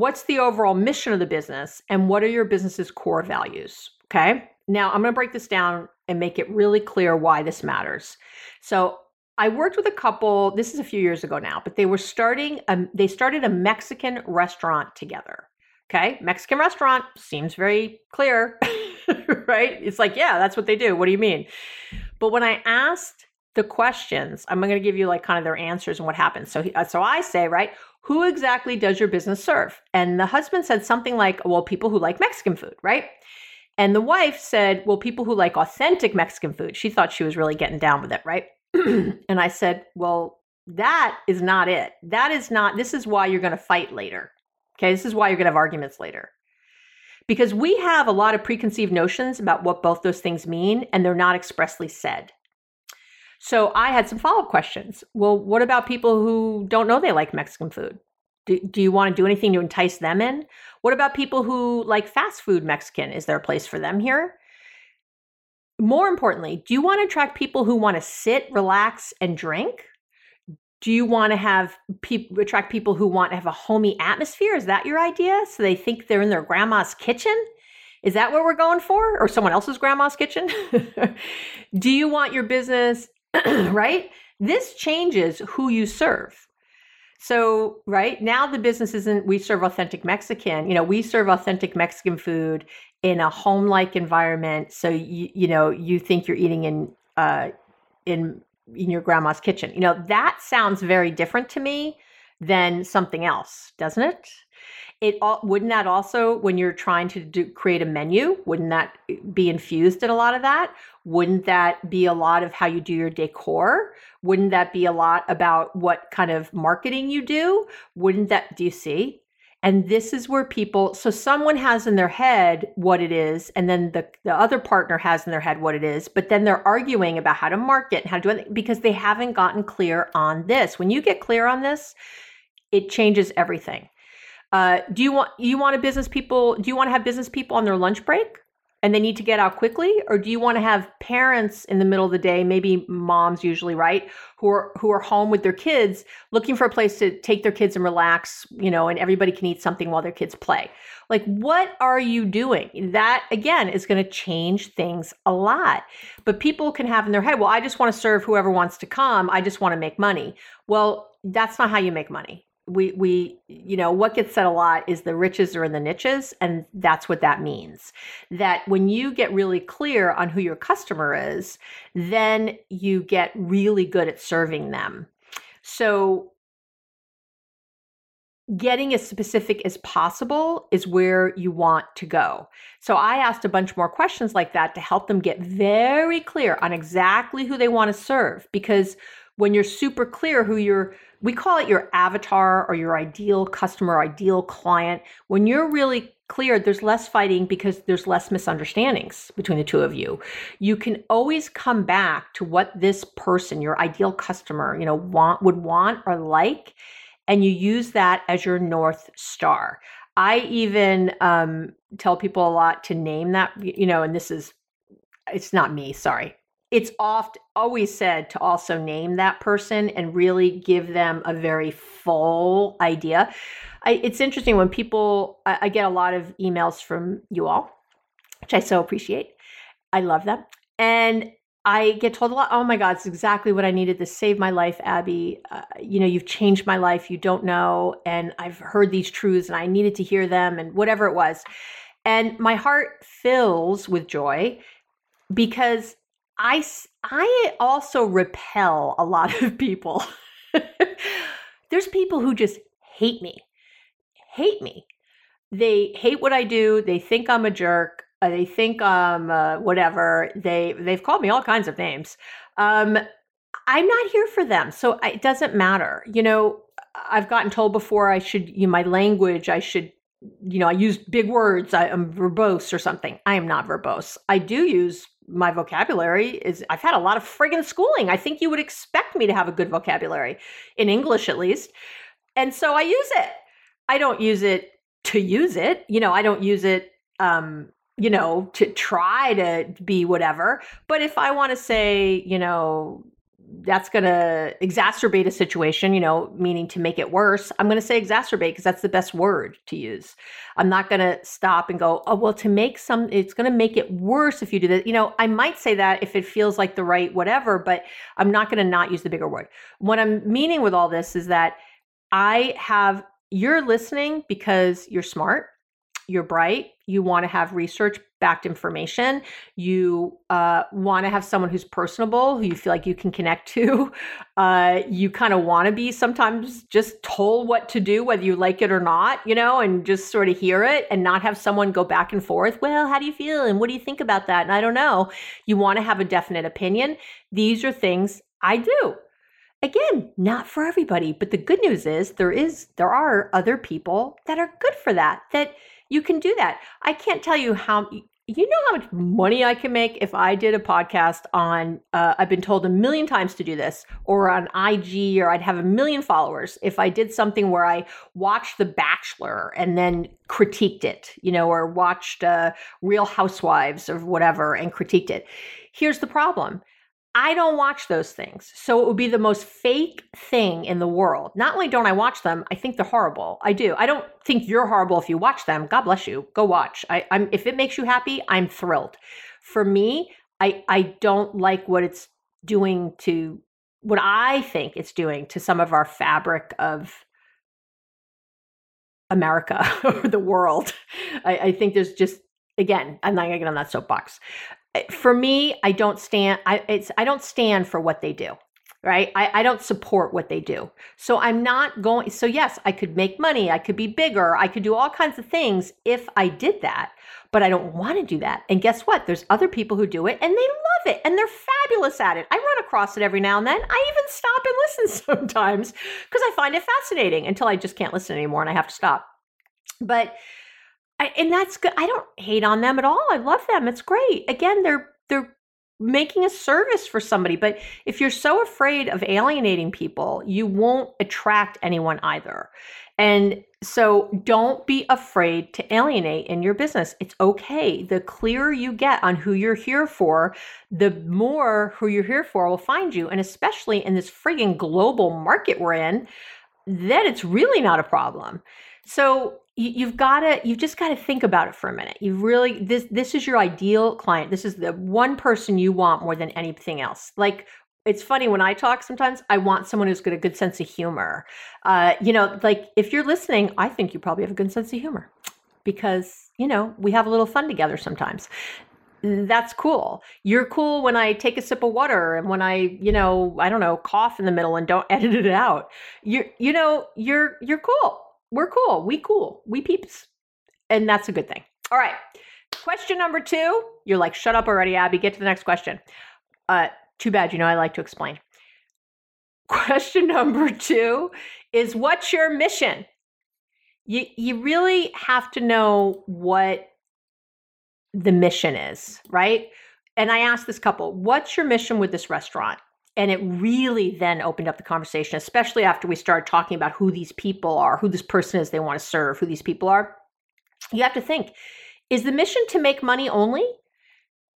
what's the overall mission of the business and what are your business's core values? Okay? Now i'm going to break this down and make it really clear why this matters. So i worked with a couple this is a few years ago now but they were starting a, they started a mexican restaurant together. Okay? Mexican restaurant seems very clear <laughs> right? It's like yeah that's what they do. What do you mean? But when i asked the questions i'm going to give you like kind of their answers and what happens so uh, so i say right who exactly does your business serve? And the husband said something like, well, people who like Mexican food, right? And the wife said, well, people who like authentic Mexican food. She thought she was really getting down with it, right? <clears throat> and I said, well, that is not it. That is not, this is why you're going to fight later. Okay. This is why you're going to have arguments later. Because we have a lot of preconceived notions about what both those things mean, and they're not expressly said. So I had some follow up questions. Well, what about people who don't know they like Mexican food? Do, do you want to do anything to entice them in? What about people who like fast food Mexican? Is there a place for them here? More importantly, do you want to attract people who want to sit, relax, and drink? Do you want to have attract people who want to have a homey atmosphere? Is that your idea? So they think they're in their grandma's kitchen? Is that what we're going for? Or someone else's grandma's kitchen? <laughs> do you want your business <clears throat> right? This changes who you serve. So, right now the business isn't we serve authentic Mexican. You know, we serve authentic Mexican food in a home-like environment. So you you know, you think you're eating in uh in in your grandma's kitchen. You know, that sounds very different to me than something else, doesn't it? It all, wouldn't that also when you're trying to do, create a menu, wouldn't that be infused in a lot of that? Wouldn't that be a lot of how you do your decor? Wouldn't that be a lot about what kind of marketing you do? Wouldn't that do you see? And this is where people, so someone has in their head what it is, and then the, the other partner has in their head what it is, but then they're arguing about how to market and how to do it because they haven't gotten clear on this. When you get clear on this, it changes everything. Uh, do you want you want a business people? Do you want to have business people on their lunch break? and they need to get out quickly? Or do you want to have parents in the middle of the day maybe moms usually right who are who are home with their kids looking for a place to take their kids and relax you know and everybody can eat something while their kids play? Like what are you doing? That again is going to change things a lot. But people can have in their head well i just want to serve whoever wants to come. I just want to make money. Well that's not how you make money we we you know what gets said a lot is the riches are in the niches and that's what that means that when you get really clear on who your customer is then you get really good at serving them so getting as specific as possible is where you want to go. So I asked a bunch more questions like that to help them get very clear on exactly who they want to serve because when you're super clear who you're we call it your avatar or your ideal customer, ideal client. When you're really clear, there's less fighting because there's less misunderstandings between the two of you. You can always come back to what this person, your ideal customer, you know, want would want or like, and you use that as your north star. I even um, tell people a lot to name that, you know, and this is it's not me, sorry it's oft always said to also name that person and really give them a very full idea. I, it's interesting when people, I, I get a lot of emails from you all, which I so appreciate. I love them. And I get told a lot, oh my God, it's exactly what I needed to save my life, Abby. Uh, you know, you've changed my life. You don't know. And I've heard these truths and I needed to hear them and whatever it was. And my heart fills with joy because I I also repel a lot of people. <laughs> There's people who just hate me. Hate me. They hate what I do. They think I'm a jerk. Uh, they think um uh, whatever. They they've called me all kinds of names. Um I'm not here for them. So it doesn't matter. You know, I've gotten told before I should you know, my language I should you know, I use big words. I, am verbose or something. I am not verbose. I do use my vocabulary is I've had a lot of friggin' schooling. I think you would expect me to have a good vocabulary in English at least. And so I use it. I don't use it to use it. You know, I don't use it um, you know, to try to be whatever. But if I want to say, you know, that's going to exacerbate a situation, you know, meaning to make it worse, I'm going to say exacerbate because that's the best word to use. I'm not going to stop and go, oh, well, to make some, it's going to make it worse if you do that. You know, I might say that if it feels like the right whatever, but I'm not going to not use the bigger word. What I'm meaning with all this is that I have, you're listening because you're smart you're bright, you want to have research backed information, you uh, want to have someone who's personable, who you feel like you can connect to. <laughs> Uh, you kind of want to be sometimes just told what to do, whether you like it or not, you know, and just sort of hear it and not have someone go back and forth. Well, how do you feel? And what do you think about that? And I don't know. You want to have a definite opinion. These are things I do again not for everybody but the good news is there is there are other people that are good for that that you can do that. I can't tell you how you know how much money I can make if I did a podcast on, uh, I've been told a million times to do this, or on IG, or I'd have a million followers if I did something where I watched The Bachelor and then critiqued it, you know, or watched uh, Real Housewives or whatever and critiqued it. Here's the problem I don't watch those things. So it would be the most fake thing in the world. Not only don't I watch them, I think they're horrible. I do. I don't think you're horrible if you watch them. God bless you. Go watch. I, am if it makes you happy, I'm thrilled. For me, I I don't like what it's doing to what I think it's doing to some of our fabric of America <laughs> or the world. I, I think there's just again, I'm not gonna get on that soapbox Eh, for me, I don't stand. I it's I don't stand for what they do. right? I, I don't support what they do. So I'm not going. So, yes, I could make money. I could be bigger. I could do all kinds of things if I did that, but I don't want to do that. And guess what? There's other people who do it and they love it and they're fabulous at it. I run across it every now and then. I even stop and <laughs> listen sometimes because I find it fascinating until I just can't listen anymore and I have to stop. But, I, and that's good. I don't hate on them at all. I love them. It's great. Again, they're they're making a service for somebody. But if you're so afraid of alienating people, you won't attract anyone either. And so don't be afraid to alienate in your business. It's okay. The clearer you get on who you're here for, the more who you're here for will find you. And especially in this frigging global market we're in, then it's really not a problem. So you, have got to you've just got to think about it for a minute. You've really this this is your ideal client. This is the one person you want more than anything else. Like it's funny when i talk sometimes i want someone who's got a good sense of humor. Uh, you know like if you're listening i think you probably have a good sense of humor because you know we have a little fun together sometimes. That's cool. You're cool when I take a sip of water and when I, you know, I don't know, cough in the middle and don't <laughs> edit it out. You you know, you're you're cool we're cool. We cool. We peeps. And that's a good thing. All right. Question number two. You're like, shut up already, Abby. Get to the next question. Uh, too bad. You know, I like to explain. <laughs> Question number two is what's your mission? You, you really have to know what the mission is, right? And I asked this couple, what's your mission with this restaurant? And it really then opened up the conversation, especially after we started talking about who these people are, who this person is they want to serve, who these people are. You have to think is the mission to make money only?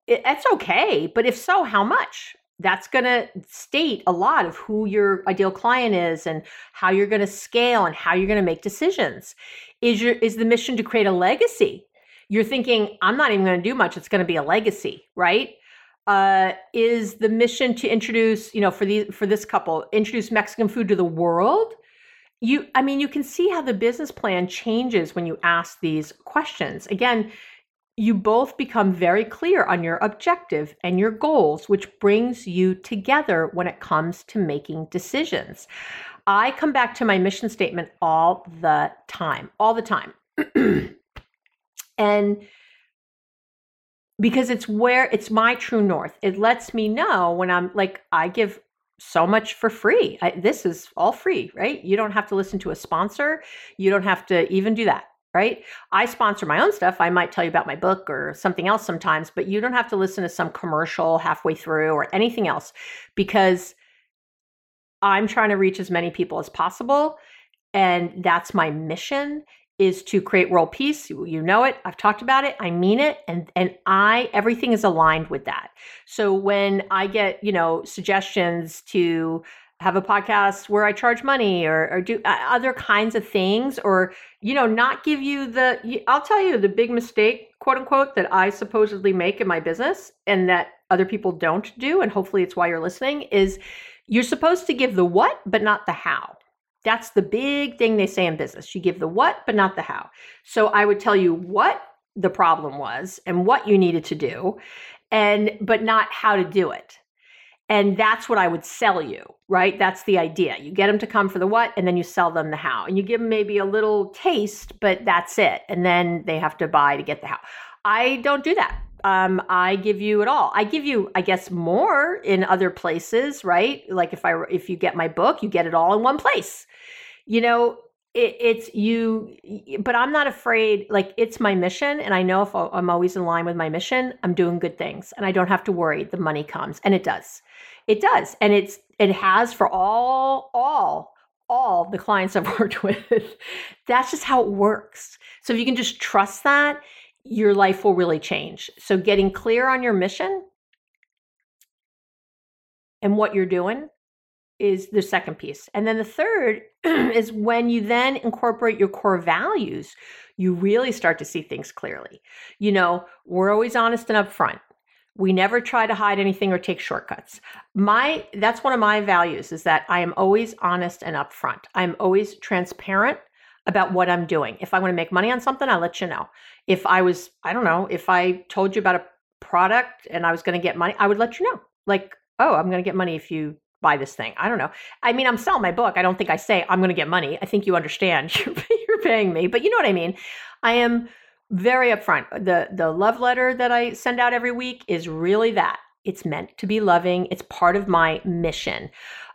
It, that's okay. But if so, how much? That's going to state a lot of who your ideal client is and how you're going to scale and how you're going to make decisions. Is your is the mission to create a legacy? You're thinking, I'm not even going to do much. It's going to be a legacy, right? Uh, is the mission to introduce, you know, for these for this couple, introduce Mexican food to the world. You, I mean, you can see how the business plan changes when you ask these questions. Again, you both become very clear on your objective and your goals, which brings you together when it comes to making decisions. I come back to my mission statement all the time, all the time. <clears throat> and because it's where it's my true north. It lets me know when I'm like, I give so much for free. I, this is all free, right? You don't have to listen to a sponsor. You don't have to even do that, right? I sponsor my own stuff. I might tell you about my book or something else sometimes, but you don't have to listen to some commercial halfway through or anything else because I'm trying to reach as many people as possible. And that's my mission is to create world peace. You know it. I've talked about it. I mean it. And and I everything is aligned with that. So when I get, you know, suggestions to have a podcast where I charge money or, or do uh, other kinds of things or you know not give you the I'll tell you the big mistake quote unquote that I supposedly make in my business and that other people don't do and hopefully it's why you're listening is you're supposed to give the what but not the how. That's the big thing they say in business. You give the what, but not the how. So I would tell you what the problem was and what you needed to do, and but not how to do it. And that's what I would sell you, right? That's the idea. You get them to come for the what, and then you sell them the how. And you give them maybe a little taste, but that's it. And then they have to buy to get the how. I don't do that um, I give you it all. I give you, I guess, more in other places, right? Like if I if you get my book, you get it all in one place. You know, it, it's you, but I'm not afraid. Like it's my mission, and I know if I'm always in line with my mission, I'm doing good things, and I don't have to worry. The money comes, and it does, it does, and it's it has for all all all the clients I've <laughs> worked with. That's just how it works. So if you can just trust that your life will really change. So, getting clear on your mission and what you're doing is the second piece. And then the third <clears throat> is when you then incorporate your core values, you really start to see things clearly. You know, we're always honest and upfront. We never try to hide anything or take shortcuts. My that's one of my values is that I am always honest and upfront. I'm always transparent about what I'm doing. If I want to make money on something, I'll let you know. If I was, I don't know, if I told you about a product and I was going to get money, I would let you know. Like, oh, I'm going to get money if you buy this thing. I don't know. I mean, I'm selling my book. I don't think I say I'm going to get money. I think you understand. <laughs> You're, paying me, but you know what I mean. I am very upfront. The the love letter that I send out every week is really that. It's meant to be loving. It's part of my mission.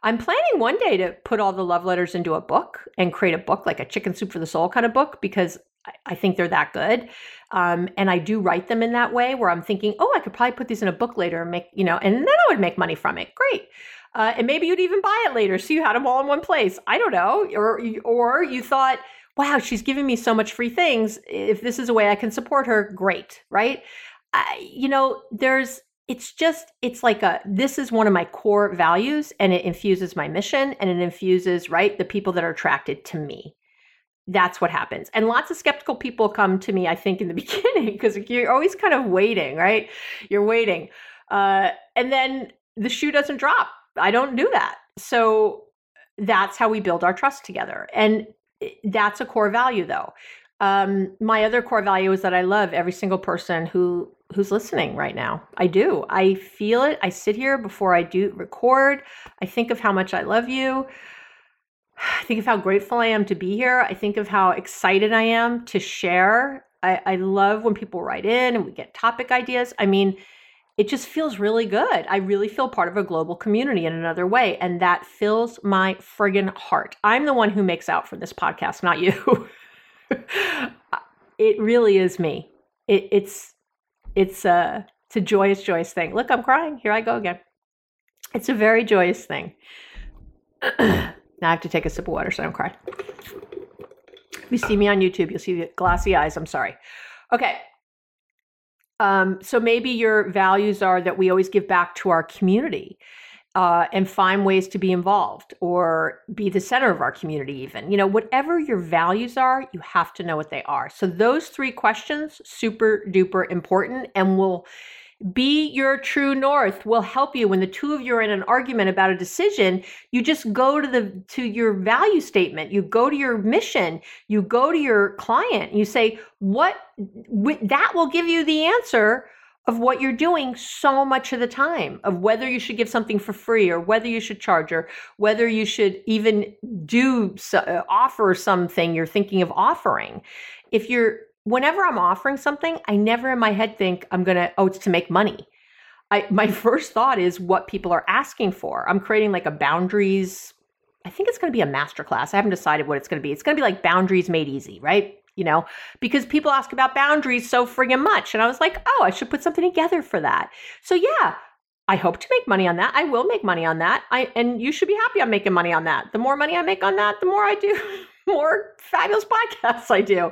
I'm planning one day to put all the love letters into a book and create a book like a chicken soup for the soul kind of book because I think they're that good. Um, and I do write them in that way where I'm thinking, oh, I could probably put these in a book later and make, you know, and then I would make money from it. Great. Uh, and maybe you'd even buy it later so you had them all in one place. I don't know. Or, or you thought, wow, she's giving me so much free things. If this is a way I can support her, great, right? I, you know, there's, it's just, it's like a, this is one of my core values and it infuses my mission and it infuses, right, the people that are attracted to me. That's what happens. And lots of skeptical people come to me, I think, in the <laughs> beginning because you're always kind of waiting, right? You're waiting. Uh, and then the shoe doesn't drop. I don't do that. So that's how we build our trust together. And that's a core value though um, my other core value is that i love every single person who who's listening right now i do i feel it i sit here before i do record i think of how much i love you i think of how grateful i am to be here i think of how excited i am to share i, I love when people write in and we get topic ideas i mean it just feels really good. I really feel part of a global community in another way. And that fills my friggin' heart. I'm the one who makes out for this podcast, not you. <laughs> <laughs> it really is me. It, it's it's a it's a joyous, joyous thing. Look, I'm crying. Here I go again. It's a very joyous thing. <clears throat> now I have to take a sip of water so I don't cry. If you see me on YouTube, you'll see the glassy eyes. I'm sorry. Okay, um, so maybe your values are that we always give back to our community uh, and find ways to be involved or be the center of our community, even. You know, whatever your values are, you have to know what they are. So those three questions, super duper important, and will be your true north will help you when the two of you are in an argument about a decision. You just go to the to your value statement. You go to your mission. You go to your client. You say what that will give you the answer of what you're doing so much of the time of whether you should give something for free or whether you should charge or whether you should even do uh, offer something you're thinking of offering if you're whenever I'm offering something, I never in my head think I'm going to, oh, it's to make money. I, my <laughs> first thought is what people are asking for. I'm creating like a boundaries. I think it's going to be a masterclass. I haven't decided what it's going to be. It's going to be like boundaries made easy, right? You know, because people ask about boundaries so friggin' much. And I was like, oh, I should put something together for that. So yeah, I hope to make money on that. I will make money on that. I and you should be happy I'm making money on that. The more money I make on that, the more I do <laughs> more fabulous podcasts I do.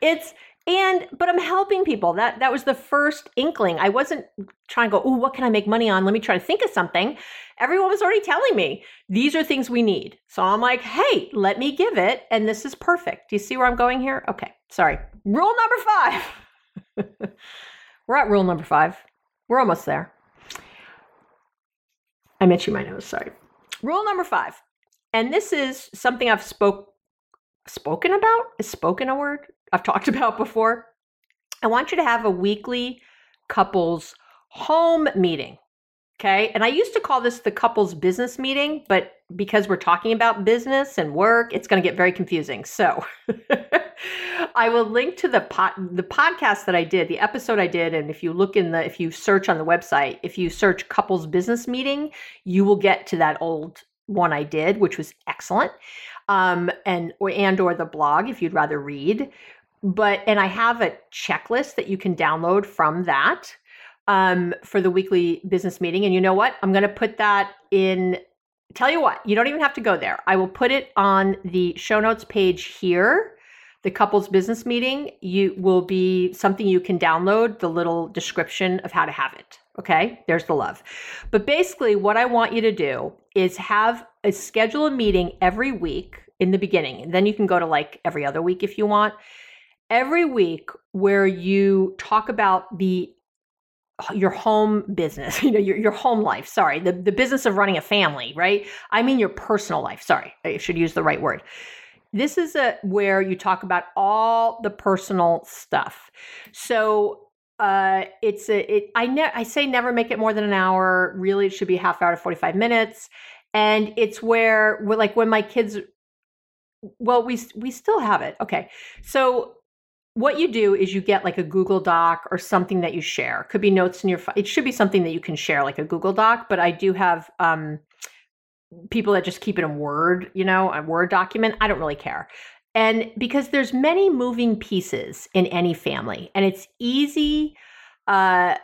It's and but i'm helping people. That that was the first inkling. I wasn't trying to go oh what can i make money on? Let me try to think of something. Everyone was already telling me these are things we need. So i'm like hey let me give it and this is perfect. Do you see where i'm going here? Okay sorry. Rule number five. <laughs> We're at rule number five. We're almost there. I'm itching my nose sorry. Rule number five and this is something i've spoke spoken about? Is spoken a word I've talked <laughs> about before. I want you to have a weekly couples home meeting. Okay. And I used to call this the couples business meeting, but because we're talking about business and work, it's going to get very confusing. So <laughs> I will link to the pot, the podcast that I did, the episode I did. And if you look in the, if you search on the website, if you search couples business meeting, you will get to that old one I did, which was excellent. Um, and, or, and, or the blog, if you'd rather read but and I have a checklist that you can download from that um, for the weekly business meeting. And you know what? I'm going to put that in. Tell you what, you don't even have to go there. I will put it on the show notes page here. The couples business meeting, you will be something you can download the little description of how to have it. Okay, there's the love. But basically, what I want you to do is have a schedule a meeting every week in the beginning, and then you can go to like every other week if you want every week where you talk about the your home business, <laughs> you know, your, your home life, sorry, the, the business of running a family, right? I mean your personal life, sorry, I should use the right word. This is a where you talk about all the personal stuff. So uh, it's a, it, I ne- I say never make it more than an hour. Really, it should be a half hour to 45 minutes. and it's where like when my kids well we we still have it okay so what you do is you get like a google doc or something that you share. Could be notes in your it should be something that you can share like a google doc but i do have um people that just keep it in word you know a word document. I don't really care. And because there's many moving pieces in any family and it's easy uh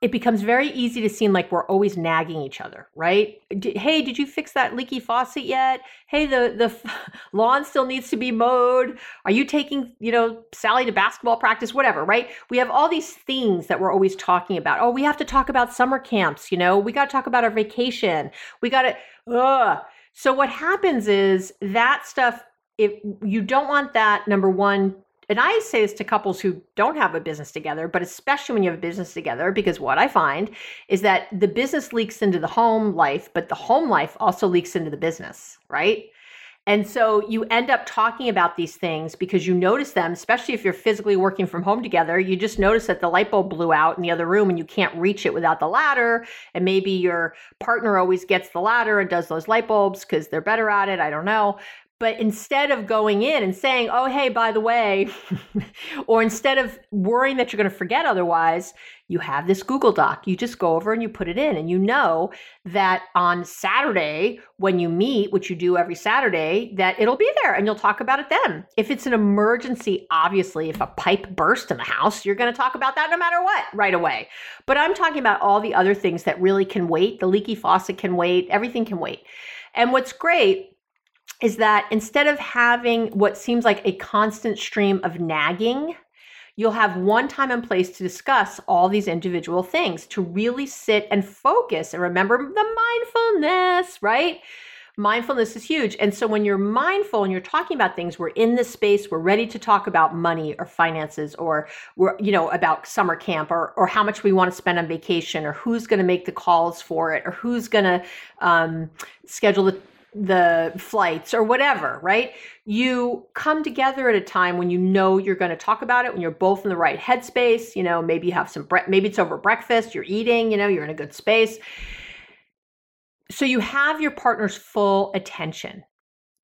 it becomes very easy to seem like we're always nagging each other, right? Hey, did you fix that leaky faucet yet? Hey, the the <laughs> lawn still needs to be mowed. Are you taking, you know, Sally to basketball practice? Whatever, right? We have all these things that we're always talking about. Oh, we have to talk about summer camps. You know, we got to talk about our vacation. We got to. Ugh. So what happens is that stuff. If you don't want that, number one, and I say this to couples who don't have a business together, but especially when you have a business together, because what I find is that the business leaks into the home life, but the home life also leaks into the business, right? And so you end up talking about these things because you notice them, especially if you're physically working from home together. You just notice that the light bulb blew out in the other room and you can't reach it without the ladder. And maybe your partner always gets the ladder and does those light bulbs because they're better at it. I don't know. But instead of going in and saying, oh, hey, by the way, <laughs> or instead of worrying that you're going to forget otherwise, you have this Google Doc. You just go over and you put it in. And you know that on Saturday, when you meet, which you do every Saturday, that it'll be there and you'll talk about it then. If it's an emergency, obviously, if a pipe burst in the house, you're going to talk about that no matter what right away. But I'm talking about all the other things that really can wait. The leaky faucet can wait, everything can wait. And what's great is that instead of having what seems like a constant stream of nagging, you'll have one time and place to discuss all these individual things, to really sit and focus and remember the mindfulness, right? Mindfulness is huge. And so when you're mindful and you're talking about things, we're in this space, we're ready to talk about money or finances or we're, you know, about summer camp or, or how much we want to spend on vacation or who's going to make the calls for it or who's going to um, schedule the the flights or whatever, right? You come together at a time when you know you're going to talk about it, when you're both in the right headspace. You know, maybe you have some, bre- maybe it's over breakfast, you're eating, you know, you're in a good space. So you have your partner's full attention,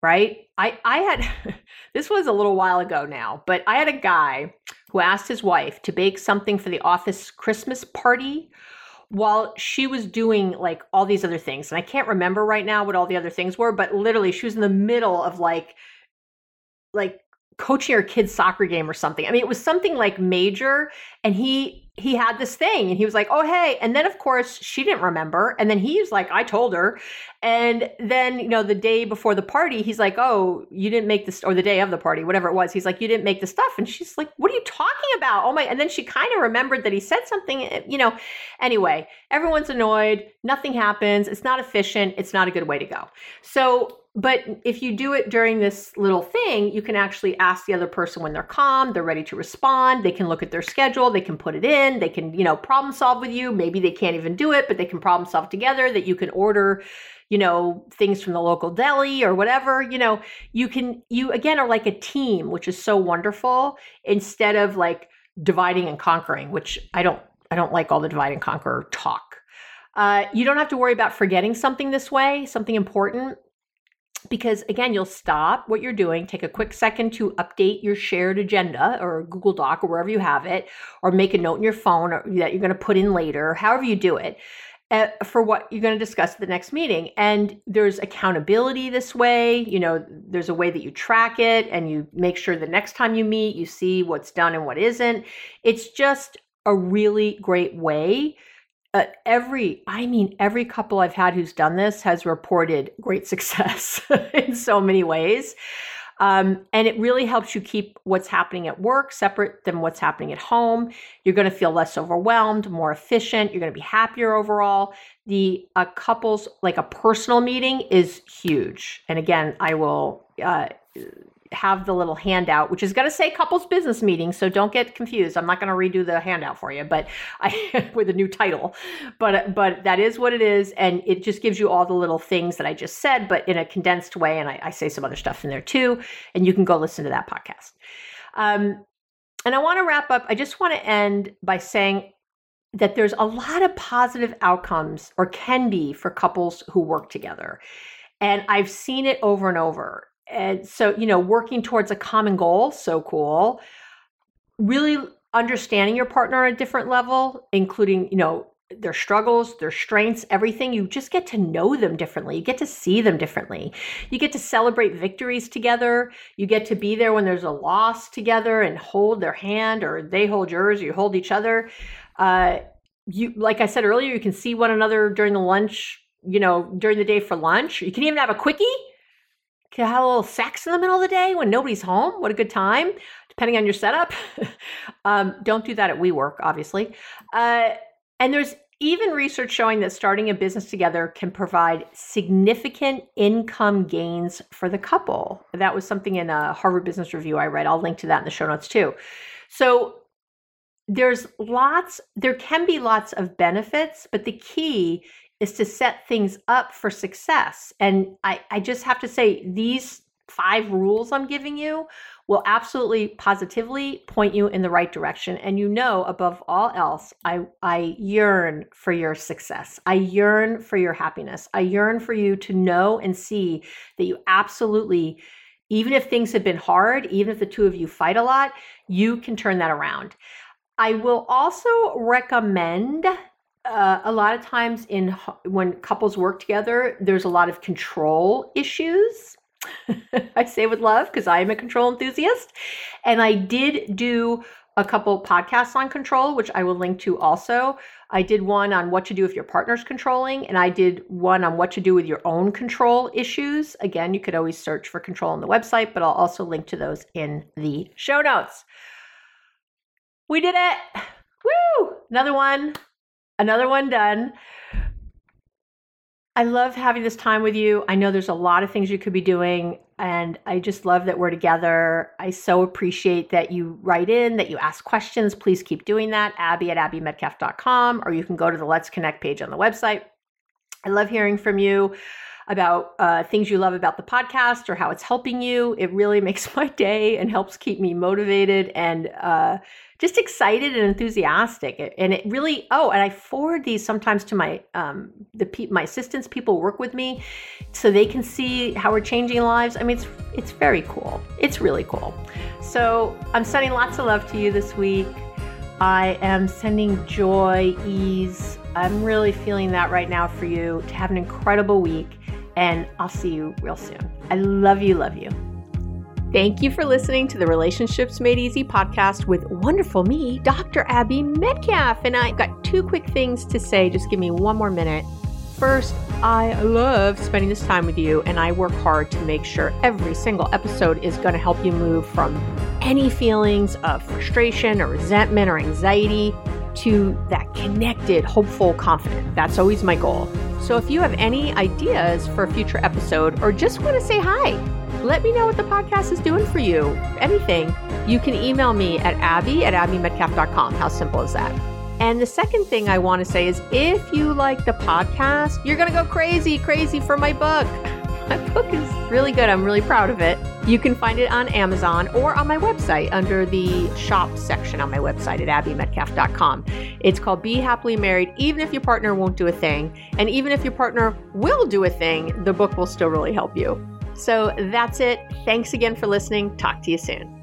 right? I, I had, <laughs> this was a little while ago now, but I had a guy who asked his wife to bake something for the office Christmas party while she was doing like all these other things. And I can't remember right now what all the other things were, but literally she was in the middle of like like coaching her kid's soccer game or something. I mean, it was something like major and he he had this thing and he was like, "Oh, hey." And then of course, she didn't remember. And then he's like, "I told her." And then, you know, the day before the party, he's like, "Oh, you didn't make this or the day of the party, whatever it was." He's like, "You didn't make the stuff." And she's like, "What are you talking about?" Oh my. And then she kind of remembered that he said something, eh, you know. Anyway, everyone's annoyed, nothing happens. It's not efficient. It's not a good way to go. So, but if you do it during this little thing, you can actually ask the other person when they're calm, they're ready to respond, they can look at their schedule, they can put it in, they can, you know, problem solve with you. Maybe they can't even do it, but they can problem solve together that you can order, you know, things from the local deli or whatever. You know, you can you again are like a team, which is so wonderful instead of like dividing and conquering, which I don't I don't like all the divide and conquer talk. Uh, you don't have to worry about forgetting something this way, something important because again, you'll stop what you're doing, take a quick second to update your shared agenda or Google Doc or wherever you have it, or make a note in your phone that you're going to put in later, however you do it. Uh, for what you're going to discuss at the next meeting. And there's accountability this way. You know, there's a way that you track it and you make sure the next time you meet, you see what's done and what isn't. It's just a really great way uh, every i mean every couple i've had who's done this has reported great <laughs> success in so many ways. Um, and it really helps you keep what's happening at work separate than what's happening at home. You're going to feel less overwhelmed more efficient you're going to be happier overall. The uh, couples like a personal meeting is huge. And again i will uh, have the little handout, which is going to say couples business meeting. So don't get confused. I'm not going to redo the handout for you, but <laughs> I with a new title, but but that is what it is, and it just gives you all the little things that I just said, but in a condensed way. And I, I say some other stuff in there too, and you can go listen to that podcast. Um, and I want to wrap up. I just want to end by saying that there's a lot of positive outcomes or can be for couples who work together. And I've seen it over and over. And so, you know, working towards a common goal, so cool. Really understanding your partner on a different level, including, you know, their struggles, their strengths, everything. You just get to know them differently. You get to see them differently. You get to celebrate victories together. You get to be there when there's a loss together and hold their hand or they hold yours, you hold each other. Uh, you, like I said earlier, you can see one another during the lunch, you know, during the day for lunch. You can even have a quickie. Can have a little sex in the middle of the day when nobody's home. What a good time, depending on your setup. <laughs> um, don't do that at WeWork, obviously. Uh, and there's even research showing that starting a business together can provide significant income gains for the couple. That was something in a Harvard Business Review I read. I'll link to that in the show notes too. So there's lots, there can be lots of benefits, but the key is to set things up for success. And I, I just have to say, these five rules I'm giving you will absolutely positively point you in the right direction. And you know, above all else, I, I yearn for your success. I yearn for your happiness. I yearn for you to know and see that you absolutely, even if things have been hard, even if the two of you fight a lot, you can turn that around. I will also recommend uh, a lot of times in when couples work together, there's a lot of control issues <laughs> I say with love because I am a control enthusiast. And I did do a couple podcasts on control, which I will link to also. I did one on what to do if your partner's controlling, and I did one on what to do with your own control issues. Again, you could always search for control on the website, but I'll also link to those in the show notes. We did it! Woo! Another one, another one done. I love having this time with you. I know there's a lot of things you could be doing, and I just love that we're together. I so appreciate that you write in, that you ask questions. Please keep doing that. Abby at abbymedcalf.com, or you can go to the Let's Connect page on the website. I love hearing from you about uh, things you love about the podcast or how it's helping you. It really <laughs> makes my day and helps keep me motivated and uh, just excited and enthusiastic. And it really, oh, and I forward these sometimes to my um, the pe- my assistants, people work with me, so they can see how we're changing lives. I mean, it's it's very cool. It's really cool. So I'm sending lots of love to you this week. I am sending joy, ease. I'm really feeling that right now for you to have an incredible week. And I'll see you real soon. I love you, love you. Thank you for listening to the Relationships Made Easy podcast with wonderful me, Dr. Abby Medcalf. And I've got two quick things to say. Just give me one more minute. First, I love spending this time with you, and I work hard to make sure every single episode is going to help you move from any feelings of frustration or resentment or anxiety to that connected, hopeful, confident. That's always my goal. So if you have any ideas for a future episode or just want to say hi, let me know what the podcast is doing for you. Anything, you can email me at abby at abbymedcalf.com. How simple is that? And the second thing I want to say is if you like the podcast, you're going to go crazy, crazy for my book. <laughs> My book is really good. I'm really proud of it. You can find it on Amazon or on my website under the shop section on my website at abbymedcalf.com. It's called Be Happily Married, even if your partner won't do a thing. And even if your partner will do a thing, the book will still really help you. So that's it. Thanks again for listening. Talk to you soon.